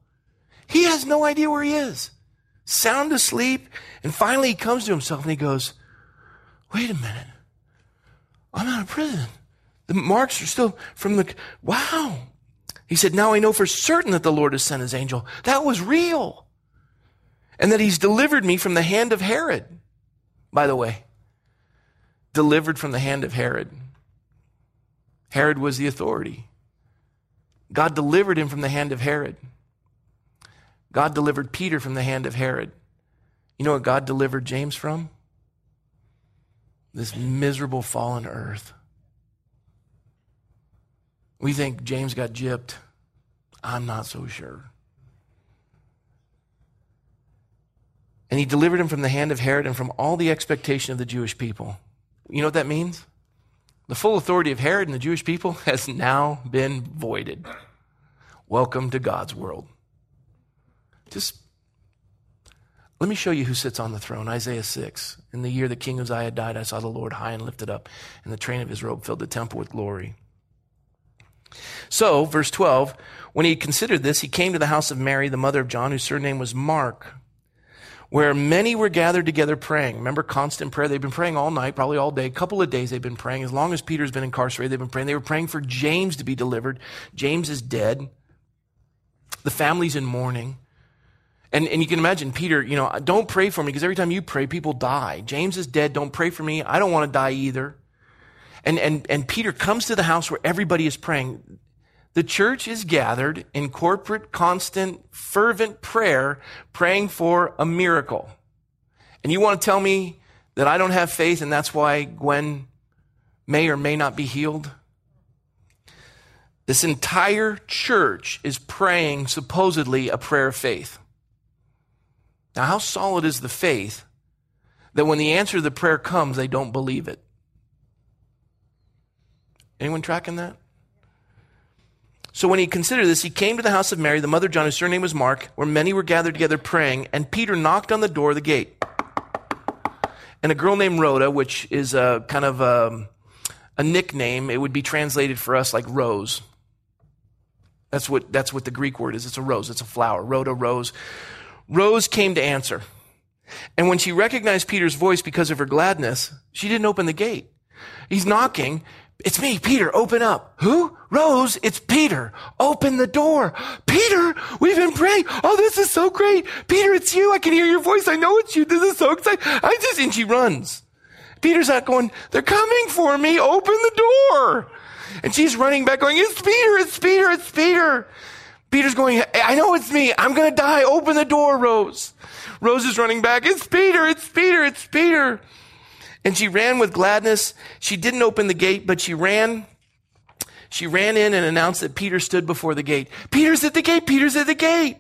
He has no idea where he is. Sound asleep. And finally he comes to himself and he goes, wait a minute. I'm out of prison. The marks are still from the, wow. He said, now I know for certain that the Lord has sent his angel. That was real. And that he's delivered me from the hand of Herod. By the way, delivered from the hand of Herod. Herod was the authority. God delivered him from the hand of Herod. God delivered Peter from the hand of Herod. You know what God delivered James from? This miserable fallen earth. We think James got gypped. I'm not so sure. And he delivered him from the hand of Herod and from all the expectation of the Jewish people. You know what that means? The full authority of Herod and the Jewish people has now been voided. Welcome to God's world. Just let me show you who sits on the throne. Isaiah 6. In the year the King Uzziah died, I saw the Lord high and lifted up, and the train of his robe filled the temple with glory. So, verse 12, when he considered this, he came to the house of Mary, the mother of John, whose surname was Mark where many were gathered together praying. Remember constant prayer? They've been praying all night, probably all day. A couple of days they've been praying. As long as Peter's been incarcerated, they've been praying. They were praying for James to be delivered. James is dead. The family's in mourning. And, and you can imagine, Peter, you know, don't pray for me because every time you pray, people die. James is dead. Don't pray for me. I don't want to die either. And, and, and Peter comes to the house where everybody is praying. The church is gathered in corporate, constant, fervent prayer, praying for a miracle. And you want to tell me that I don't have faith and that's why Gwen may or may not be healed? This entire church is praying supposedly a prayer of faith. Now, how solid is the faith that when the answer to the prayer comes, they don't believe it? Anyone tracking that? So when he considered this, he came to the house of Mary, the mother of John, whose surname was Mark, where many were gathered together praying, and Peter knocked on the door of the gate. And a girl named Rhoda, which is a kind of a, um, a nickname, it would be translated for us like rose. That's what, that's what the Greek word is. It's a rose. It's a flower. Rhoda, rose. Rose came to answer. And when she recognized Peter's voice because of her gladness, she didn't open the gate. He's knocking. It's me, Peter, open up. Who? Rose, it's Peter. Open the door. Peter, we've been praying. Oh, this is so great. Peter, it's you. I can hear your voice. I know it's you. This is so exciting. I just, and she runs. Peter's not going, they're coming for me. Open the door. And she's running back going, it's Peter, it's Peter, it's Peter. Peter's going, I know it's me. I'm going to die. Open the door, Rose. Rose is running back. It's Peter, it's Peter, it's Peter. And she ran with gladness. She didn't open the gate, but she ran she ran in and announced that Peter stood before the gate. Peter's at the gate. Peter's at the gate.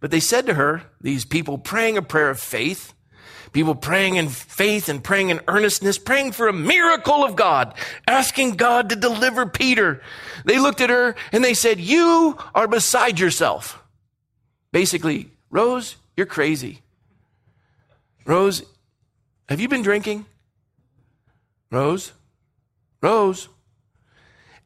But they said to her, these people praying a prayer of faith, people praying in faith and praying in earnestness, praying for a miracle of God, asking God to deliver Peter. They looked at her and they said, you are beside yourself. Basically, Rose, you're crazy. Rose, have you been drinking? Rose? Rose?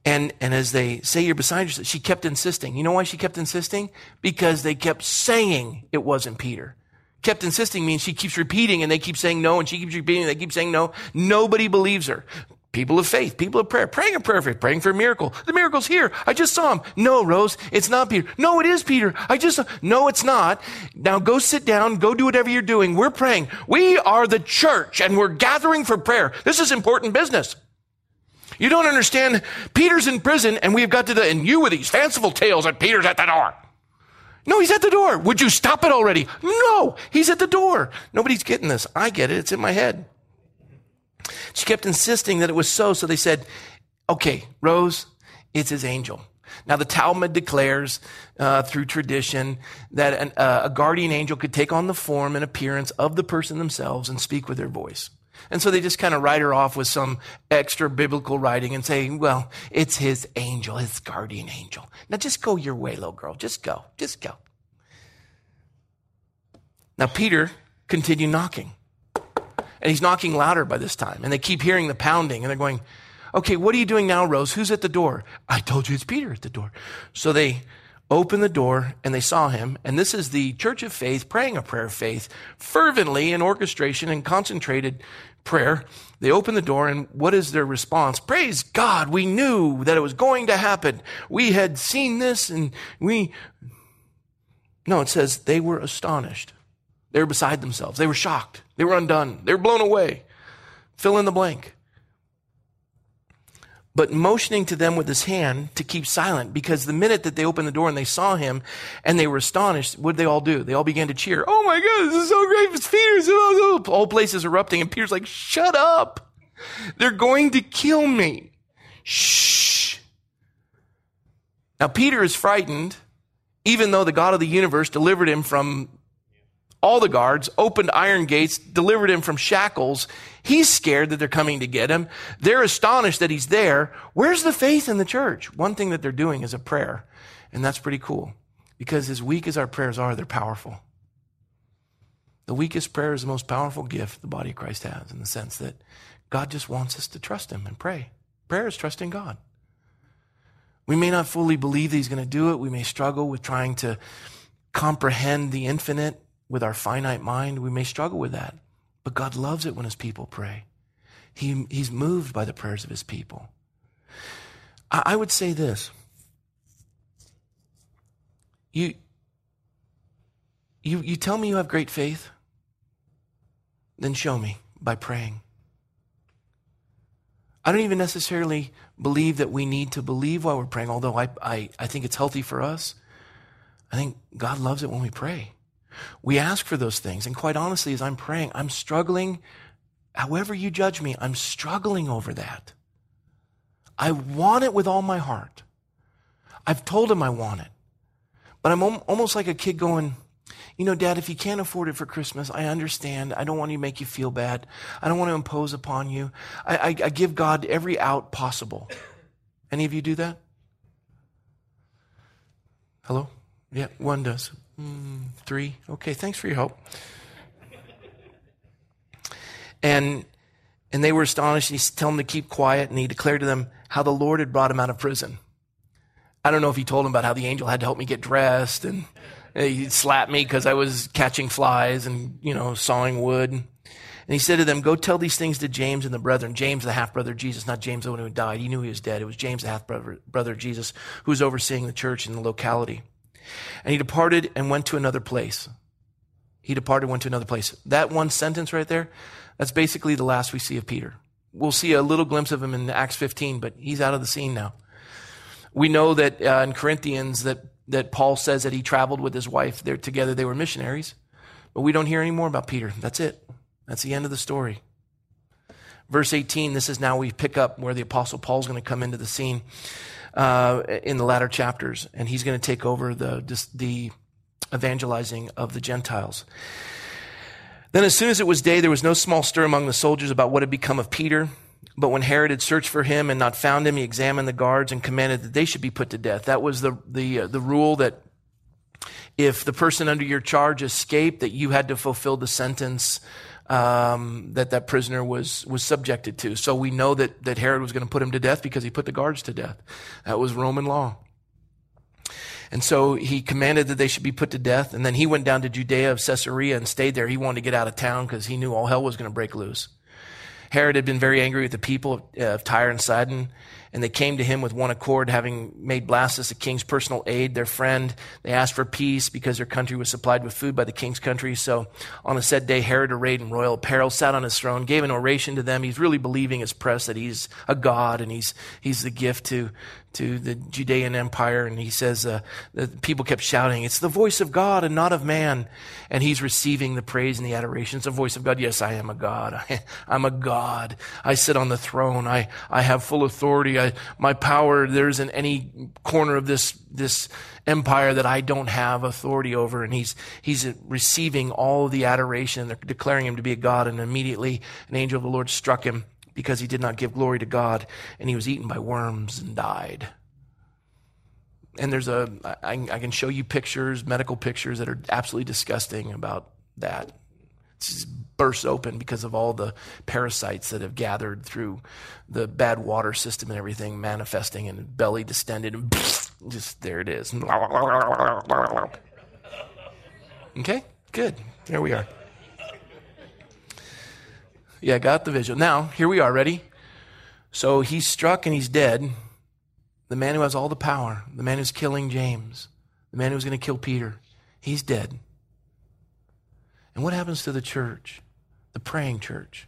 And, and as they say you're beside yourself, she kept insisting. You know why she kept insisting? Because they kept saying it wasn't Peter. Kept insisting means she keeps repeating and they keep saying no and she keeps repeating and they keep saying no. Nobody believes her. People of faith, people of prayer, praying a prayer for praying for a miracle. The miracle's here. I just saw him. No, Rose, it's not Peter. No, it is Peter. I just saw. No, it's not. Now go sit down. Go do whatever you're doing. We're praying. We are the church and we're gathering for prayer. This is important business. You don't understand. Peter's in prison and we've got to, the, and you with these fanciful tales that Peter's at the door. No, he's at the door. Would you stop it already? No, he's at the door. Nobody's getting this. I get it. It's in my head. She kept insisting that it was so. So they said, okay, Rose, it's his angel. Now, the Talmud declares uh, through tradition that an, uh, a guardian angel could take on the form and appearance of the person themselves and speak with their voice. And so they just kind of write her off with some extra biblical writing and say, well, it's his angel, his guardian angel. Now just go your way, little girl. Just go. Just go. Now Peter continued knocking. And he's knocking louder by this time. And they keep hearing the pounding and they're going, okay, what are you doing now, Rose? Who's at the door? I told you it's Peter at the door. So they opened the door and they saw him. And this is the church of faith praying a prayer of faith fervently in orchestration and concentrated prayer. They open the door and what is their response? Praise God. We knew that it was going to happen. We had seen this and we, no, it says they were astonished. They were beside themselves. They were shocked. They were undone. They were blown away. Fill in the blank but motioning to them with his hand to keep silent because the minute that they opened the door and they saw him and they were astonished, what did they all do? They all began to cheer. Oh my God, this is so great. It's Peter. The whole place is erupting and Peter's like, shut up. They're going to kill me. Shh. Now Peter is frightened, even though the God of the universe delivered him from all the guards, opened iron gates, delivered him from shackles. He's scared that they're coming to get him. They're astonished that he's there. Where's the faith in the church? One thing that they're doing is a prayer. And that's pretty cool because as weak as our prayers are, they're powerful. The weakest prayer is the most powerful gift the body of Christ has in the sense that God just wants us to trust him and pray. Prayer is trusting God. We may not fully believe that he's going to do it. We may struggle with trying to comprehend the infinite with our finite mind. We may struggle with that. But God loves it when his people pray. He, he's moved by the prayers of his people. I, I would say this. You, you, you tell me you have great faith, then show me by praying. I don't even necessarily believe that we need to believe while we're praying, although I, I, I think it's healthy for us. I think God loves it when we pray. We ask for those things. And quite honestly, as I'm praying, I'm struggling. However you judge me, I'm struggling over that. I want it with all my heart. I've told him I want it. But I'm almost like a kid going, you know, dad, if you can't afford it for Christmas, I understand. I don't want to make you feel bad. I don't want to impose upon you. I, I, I give God every out possible. Any of you do that? Hello? Yeah, one does. Mm, three. Okay, thanks for your help. And and they were astonished. He told them to keep quiet, and he declared to them how the Lord had brought him out of prison. I don't know if he told them about how the angel had to help me get dressed, and he slapped me because I was catching flies and you know sawing wood. And he said to them, Go tell these things to James and the brethren. James, the half brother of Jesus, not James, the one who died. He knew he was dead. It was James, the half brother of Jesus, who was overseeing the church in the locality. And he departed and went to another place. He departed, and went to another place. That one sentence right there, that's basically the last we see of Peter. We'll see a little glimpse of him in Acts 15, but he's out of the scene now. We know that uh, in Corinthians that, that Paul says that he traveled with his wife. They're together. They were missionaries, but we don't hear any more about Peter. That's it. That's the end of the story. Verse 18, this is now we pick up where the apostle Paul's going to come into the scene. Uh, in the latter chapters, and he's going to take over the, the evangelizing of the Gentiles. Then, as soon as it was day, there was no small stir among the soldiers about what had become of Peter. But when Herod had searched for him and not found him, he examined the guards and commanded that they should be put to death. That was the, the, uh, the rule that if the person under your charge escaped, that you had to fulfill the sentence um, that that prisoner was was subjected to. So we know that that Herod was going to put him to death because he put the guards to death. That was Roman law. And so he commanded that they should be put to death. And then he went down to Judea of Caesarea and stayed there. He wanted to get out of town because he knew all hell was going to break loose. Herod had been very angry with the people of, of Tyre and Sidon and they came to him with one accord, having made Blastus the king's personal aide, their friend. They asked for peace because their country was supplied with food by the king's country. So on a said day, Herod, arrayed in royal apparel, sat on his throne, gave an oration to them. He's really believing his press that he's a god and he's, he's the gift to, to the Judean Empire, and he says uh, the people kept shouting, "It's the voice of God and not of man," and he's receiving the praise and the adoration. It's the voice of God. Yes, I am a God. I, am a God. I sit on the throne. I I have full authority. My power. There isn't any corner of this this empire that I don't have authority over. And he's he's receiving all the adoration. They're declaring him to be a God. And immediately an angel of the Lord struck him because he did not give glory to God, and he was eaten by worms and died. And there's a, I, I can show you pictures, medical pictures that are absolutely disgusting about that. Bursts open because of all the parasites that have gathered through the bad water system and everything, manifesting and belly distended, and just there it is. Okay, good. There we are. Yeah, got the visual. Now, here we are. Ready? So he's struck and he's dead. The man who has all the power, the man who's killing James, the man who's going to kill Peter, he's dead. And what happens to the church, the praying church?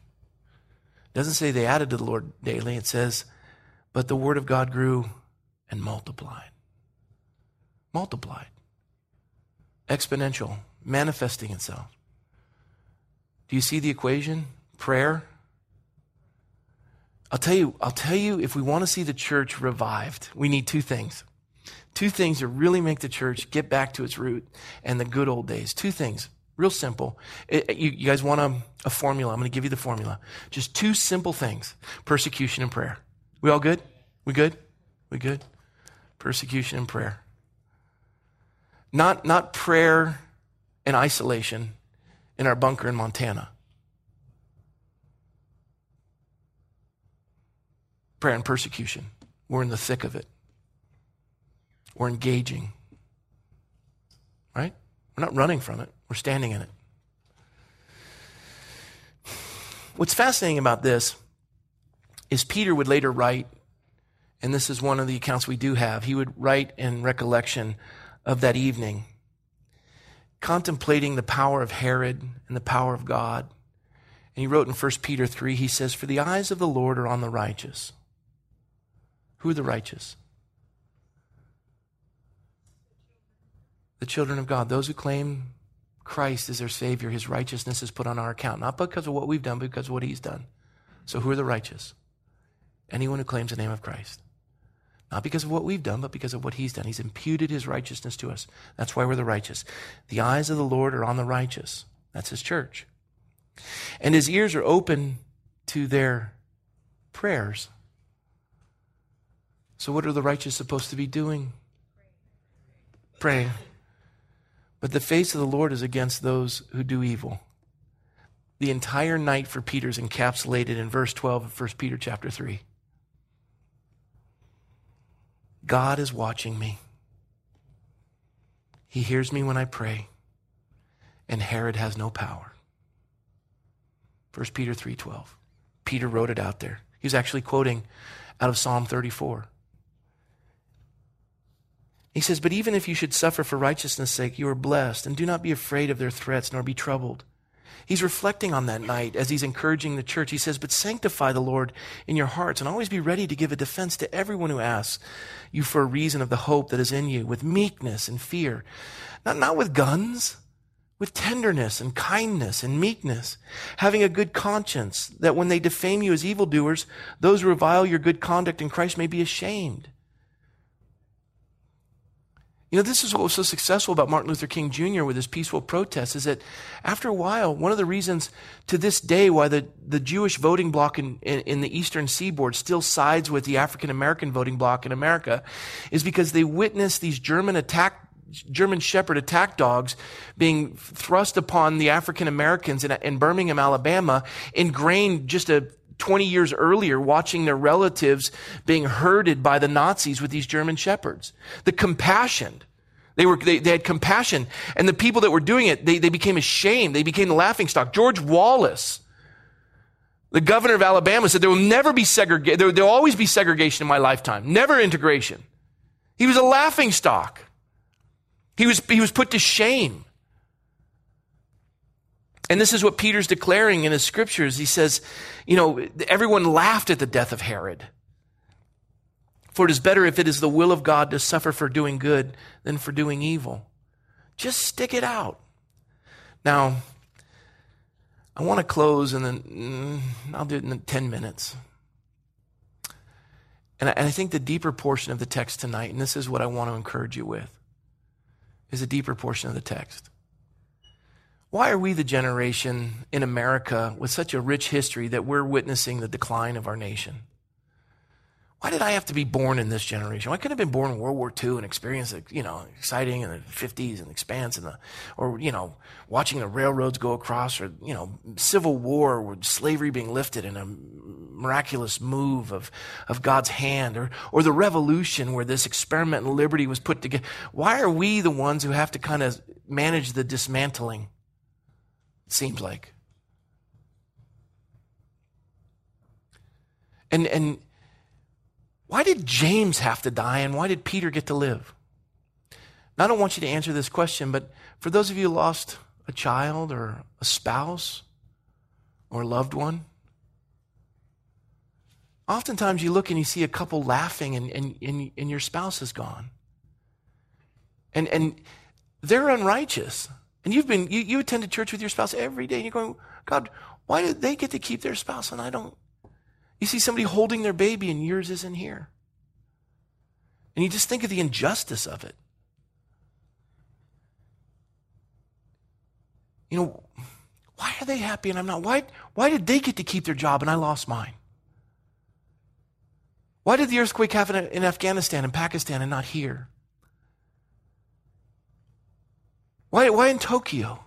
It doesn't say they added to the Lord daily. It says, but the word of God grew and multiplied. Multiplied. Exponential, manifesting itself. Do you see the equation? prayer. I'll tell you, I'll tell you if we want to see the church revived, we need two things. Two things to really make the church get back to its root and the good old days. Two things. Real simple. It, you, you, guys want a, a formula? I'm going to give you the formula. Just two simple things persecution and prayer. We all good? We good? We good? Persecution and prayer. Not, not prayer and isolation in our bunker in Montana. prayer and persecution. We're in the thick of it. We're engaging. Right? We're not running from it, we're standing in it. What's fascinating about this is Peter would later write, and this is one of the accounts we do have, he would write in recollection of that evening, contemplating the power of Herod and the power of God. And he wrote in 1 Peter 3, he says, For the eyes of the Lord are on the righteous who are the righteous? The children of God, those who claim Christ as their Savior, His righteousness is put on our account, not because of what we've done, but because of what He's done. So, who are the righteous? Anyone who claims the name of Christ. Not because of what we've done, but because of what He's done. He's imputed His righteousness to us. That's why we're the righteous. The eyes of the Lord are on the righteous. That's His church. And His ears are open to their prayers. So, what are the righteous supposed to be doing? Praying. But the face of the Lord is against those who do evil. The entire night for Peter is encapsulated in verse 12 of 1 Peter chapter 3. God is watching me. He hears me when I pray, and Herod has no power. 1 Peter 3:12. Peter wrote it out there. He was actually quoting out of Psalm 34. He says, But even if you should suffer for righteousness' sake, you are blessed, and do not be afraid of their threats, nor be troubled. He's reflecting on that night as he's encouraging the church. He says, But sanctify the Lord in your hearts, and always be ready to give a defense to everyone who asks you for a reason of the hope that is in you, with meekness and fear. Not, not with guns, with tenderness and kindness and meekness, having a good conscience, that when they defame you as evildoers, those who revile your good conduct in Christ may be ashamed. You know, this is what was so successful about Martin Luther King Jr. with his peaceful protests is that after a while, one of the reasons to this day why the, the Jewish voting bloc in, in, in the eastern seaboard still sides with the African American voting bloc in America is because they witnessed these German attack German Shepherd attack dogs being thrust upon the African Americans in, in Birmingham, Alabama, ingrained just a 20 years earlier watching their relatives being herded by the Nazis with these German shepherds. The compassion. They were, they, they had compassion. And the people that were doing it, they, they became ashamed. They became the laughing stock. George Wallace, the governor of Alabama said there will never be segregation. There, there'll always be segregation in my lifetime. Never integration. He was a laughing stock. He was, he was put to shame. And this is what Peter's declaring in his scriptures. He says, you know, everyone laughed at the death of Herod. For it is better if it is the will of God to suffer for doing good than for doing evil. Just stick it out. Now, I want to close and then mm, I'll do it in 10 minutes. And I, and I think the deeper portion of the text tonight, and this is what I want to encourage you with, is a deeper portion of the text. Why are we the generation in America with such a rich history that we're witnessing the decline of our nation? Why did I have to be born in this generation? I could have been born in World War II and experienced, you know, exciting in the 50s and expanse and the, or, you know, watching the railroads go across or, you know, Civil War with slavery being lifted in a miraculous move of, of God's hand or, or the revolution where this experiment in liberty was put together. Why are we the ones who have to kind of manage the dismantling? Seems like. And, and why did James have to die and why did Peter get to live? Now, I don't want you to answer this question, but for those of you who lost a child or a spouse or a loved one, oftentimes you look and you see a couple laughing and, and, and, and your spouse is gone. And, and they're unrighteous. And you've been, you, you attended church with your spouse every day, and you're going, God, why do they get to keep their spouse and I don't? You see somebody holding their baby and yours isn't here. And you just think of the injustice of it. You know, why are they happy and I'm not? Why, why did they get to keep their job and I lost mine? Why did the earthquake happen in Afghanistan and Pakistan and not here? Why, why in Tokyo?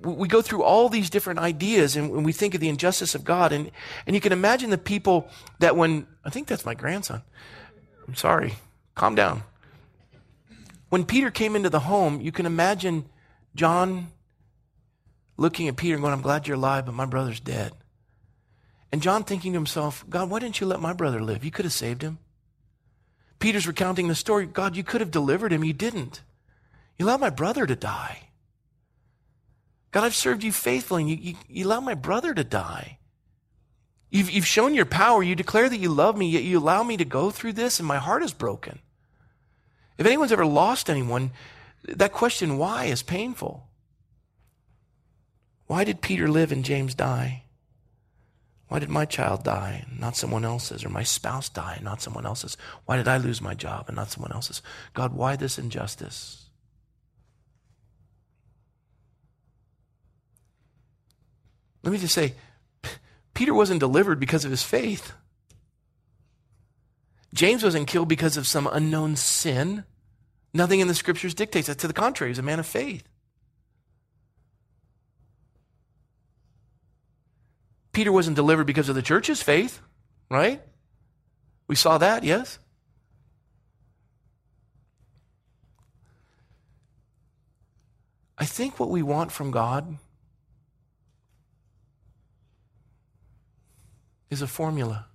We go through all these different ideas and we think of the injustice of God. And, and you can imagine the people that when, I think that's my grandson. I'm sorry. Calm down. When Peter came into the home, you can imagine John looking at Peter and going, I'm glad you're alive, but my brother's dead. And John thinking to himself, God, why didn't you let my brother live? You could have saved him. Peter's recounting the story. God, you could have delivered him. You didn't. You allowed my brother to die. God, I've served you faithfully, and you, you, you allowed my brother to die. You've, you've shown your power. You declare that you love me, yet you allow me to go through this, and my heart is broken. If anyone's ever lost anyone, that question, why, is painful. Why did Peter live and James die? Why did my child die and not someone else's? Or my spouse die and not someone else's? Why did I lose my job and not someone else's? God, why this injustice? Let me just say, Peter wasn't delivered because of his faith. James wasn't killed because of some unknown sin. Nothing in the scriptures dictates that. To the contrary, he was a man of faith. Peter wasn't delivered because of the church's faith, right? We saw that, yes? I think what we want from God is a formula.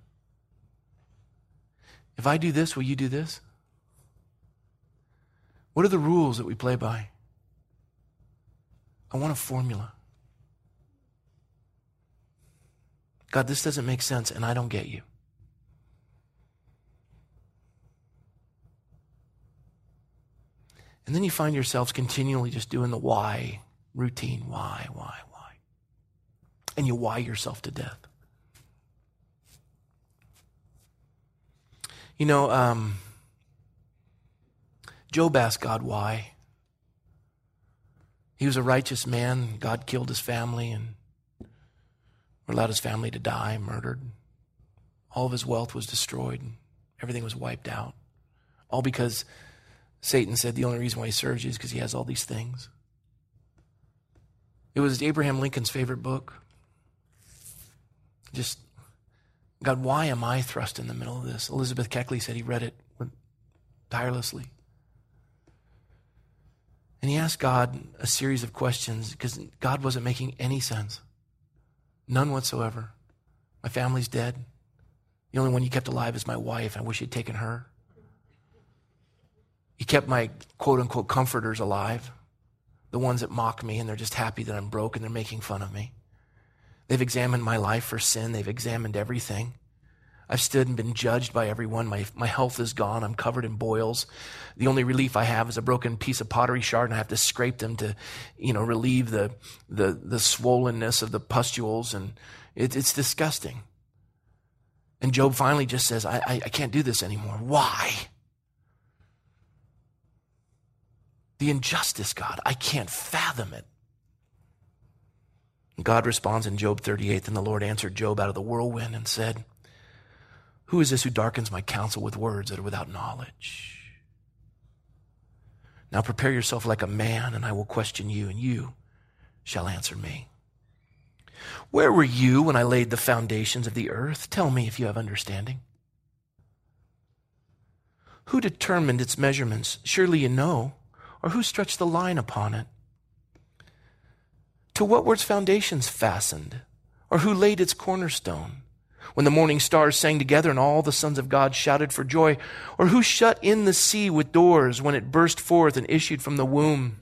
If I do this, will you do this? What are the rules that we play by? I want a formula. God, this doesn't make sense and I don't get you. And then you find yourselves continually just doing the why routine. Why, why, why? And you why yourself to death. You know, um, Job asked God why. He was a righteous man. God killed his family and allowed his family to die, murdered. All of his wealth was destroyed. Everything was wiped out. All because Satan said the only reason why he serves you is because he has all these things. It was Abraham Lincoln's favorite book. Just, God, why am I thrust in the middle of this? Elizabeth Keckley said he read it tirelessly. And he asked God a series of questions because God wasn't making any sense. None whatsoever. My family's dead. The only one you kept alive is my wife. I wish you'd taken her. You kept my quote unquote comforters alive, the ones that mock me and they're just happy that I'm broke and they're making fun of me. They've examined my life for sin, they've examined everything. I've stood and been judged by everyone. My, my health is gone. I'm covered in boils. The only relief I have is a broken piece of pottery shard and I have to scrape them to, you know, relieve the, the, the swollenness of the pustules. And it, it's disgusting. And Job finally just says, I, I, I can't do this anymore. Why? The injustice, God. I can't fathom it. God responds in Job 38, and the Lord answered Job out of the whirlwind and said, who is this who darkens my counsel with words that are without knowledge? Now prepare yourself like a man, and I will question you, and you shall answer me. Where were you when I laid the foundations of the earth? Tell me if you have understanding. Who determined its measurements? Surely you know. Or who stretched the line upon it? To what were its foundations fastened? Or who laid its cornerstone? When the morning stars sang together and all the sons of God shouted for joy? Or who shut in the sea with doors when it burst forth and issued from the womb?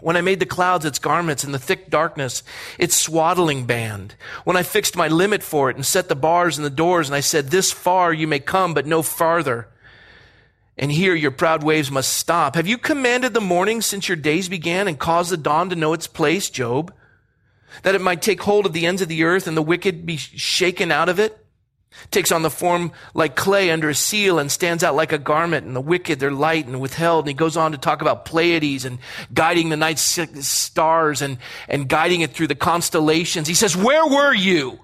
When I made the clouds its garments and the thick darkness its swaddling band. When I fixed my limit for it and set the bars and the doors and I said, this far you may come, but no farther. And here your proud waves must stop. Have you commanded the morning since your days began and caused the dawn to know its place, Job? That it might take hold of the ends of the earth and the wicked be shaken out of it. Takes on the form like clay under a seal and stands out like a garment, and the wicked, they're light and withheld. And he goes on to talk about Pleiades and guiding the night stars and, and guiding it through the constellations. He says, Where were you?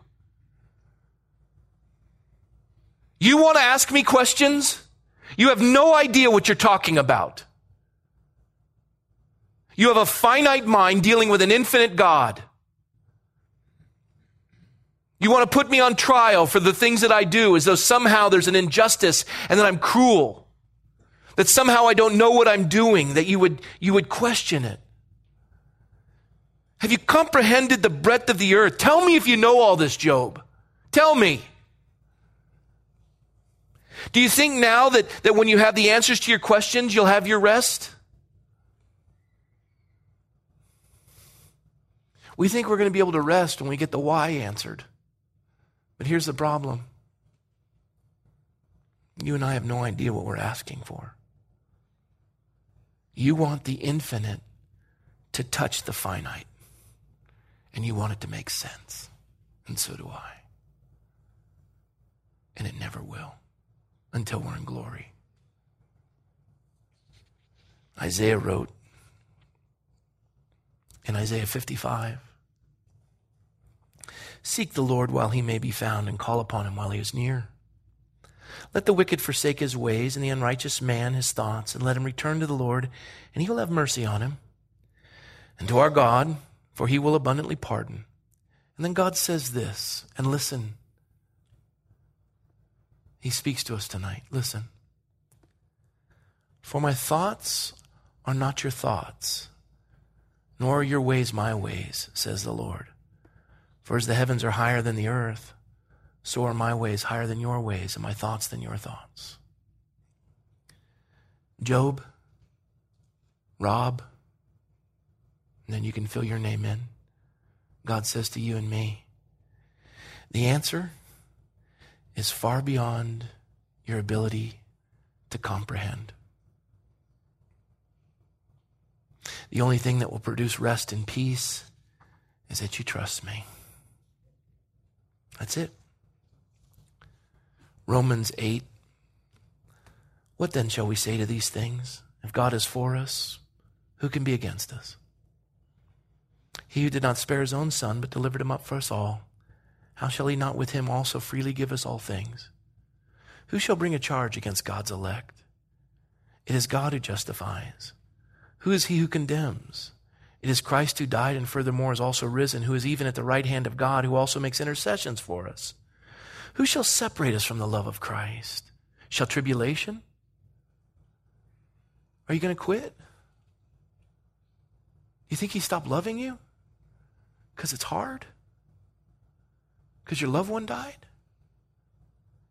You want to ask me questions? You have no idea what you're talking about. You have a finite mind dealing with an infinite God. You want to put me on trial for the things that I do as though somehow there's an injustice and that I'm cruel. That somehow I don't know what I'm doing, that you would, you would question it. Have you comprehended the breadth of the earth? Tell me if you know all this, Job. Tell me. Do you think now that, that when you have the answers to your questions, you'll have your rest? We think we're going to be able to rest when we get the why answered. But here's the problem you and I have no idea what we're asking for. You want the infinite to touch the finite, and you want it to make sense. And so do I. And it never will until we're in glory. Isaiah wrote in Isaiah 55 Seek the Lord while he may be found, and call upon him while he is near. Let the wicked forsake his ways, and the unrighteous man his thoughts, and let him return to the Lord, and he will have mercy on him. And to our God, for he will abundantly pardon. And then God says this, and listen. He speaks to us tonight. Listen. For my thoughts are not your thoughts, nor are your ways my ways, says the Lord. For as the heavens are higher than the earth, so are my ways higher than your ways, and my thoughts than your thoughts. Job, Rob, and then you can fill your name in. God says to you and me, the answer is far beyond your ability to comprehend. The only thing that will produce rest and peace is that you trust me. That's it. Romans 8. What then shall we say to these things? If God is for us, who can be against us? He who did not spare his own son, but delivered him up for us all, how shall he not with him also freely give us all things? Who shall bring a charge against God's elect? It is God who justifies. Who is he who condemns? It is Christ who died and furthermore is also risen, who is even at the right hand of God, who also makes intercessions for us. Who shall separate us from the love of Christ? Shall tribulation? Are you going to quit? You think he stopped loving you? Because it's hard? Because your loved one died?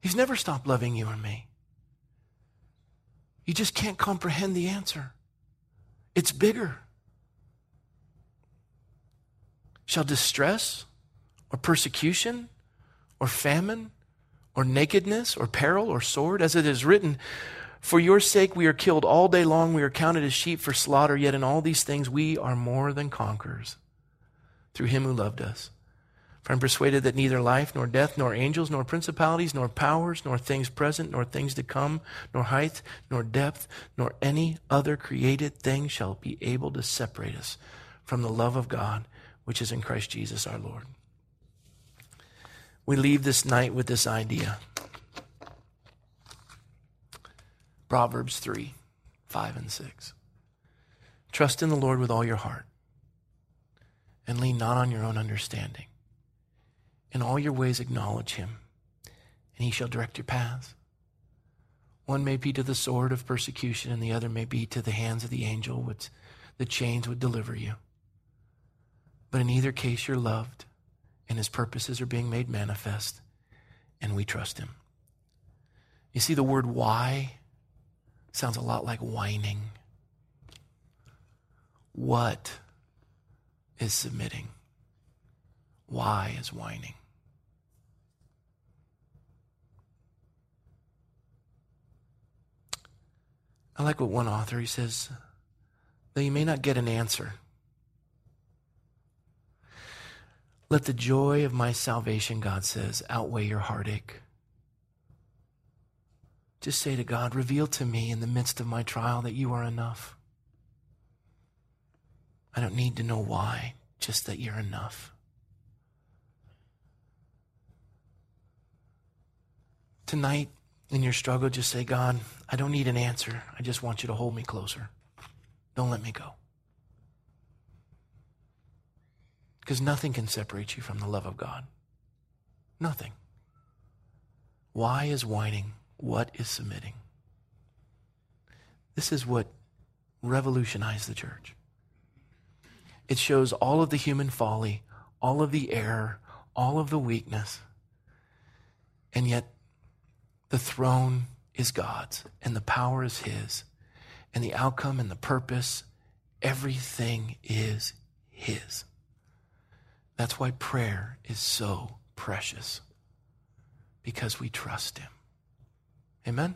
He's never stopped loving you and me. You just can't comprehend the answer. It's bigger. Shall distress or persecution or famine or nakedness or peril or sword, as it is written, For your sake we are killed all day long, we are counted as sheep for slaughter, yet in all these things we are more than conquerors through him who loved us. For I'm persuaded that neither life, nor death, nor angels, nor principalities, nor powers, nor things present, nor things to come, nor height, nor depth, nor any other created thing shall be able to separate us from the love of God which is in Christ Jesus our Lord. We leave this night with this idea. Proverbs 3 5 and 6. Trust in the Lord with all your heart and lean not on your own understanding. In all your ways acknowledge him, and he shall direct your paths. One may be to the sword of persecution, and the other may be to the hands of the angel, which the chains would deliver you. But in either case, you're loved, and his purposes are being made manifest, and we trust him. You see, the word why sounds a lot like whining. What is submitting? Why is whining? I like what one author he says, though you may not get an answer, let the joy of my salvation, God says, outweigh your heartache. Just say to God, reveal to me in the midst of my trial that you are enough. I don't need to know why, just that you're enough. Tonight, in your struggle, just say, God, I don't need an answer. I just want you to hold me closer. Don't let me go. Because nothing can separate you from the love of God. Nothing. Why is whining? What is submitting? This is what revolutionized the church. It shows all of the human folly, all of the error, all of the weakness. And yet, the throne is God's, and the power is His, and the outcome and the purpose, everything is His. That's why prayer is so precious, because we trust Him. Amen?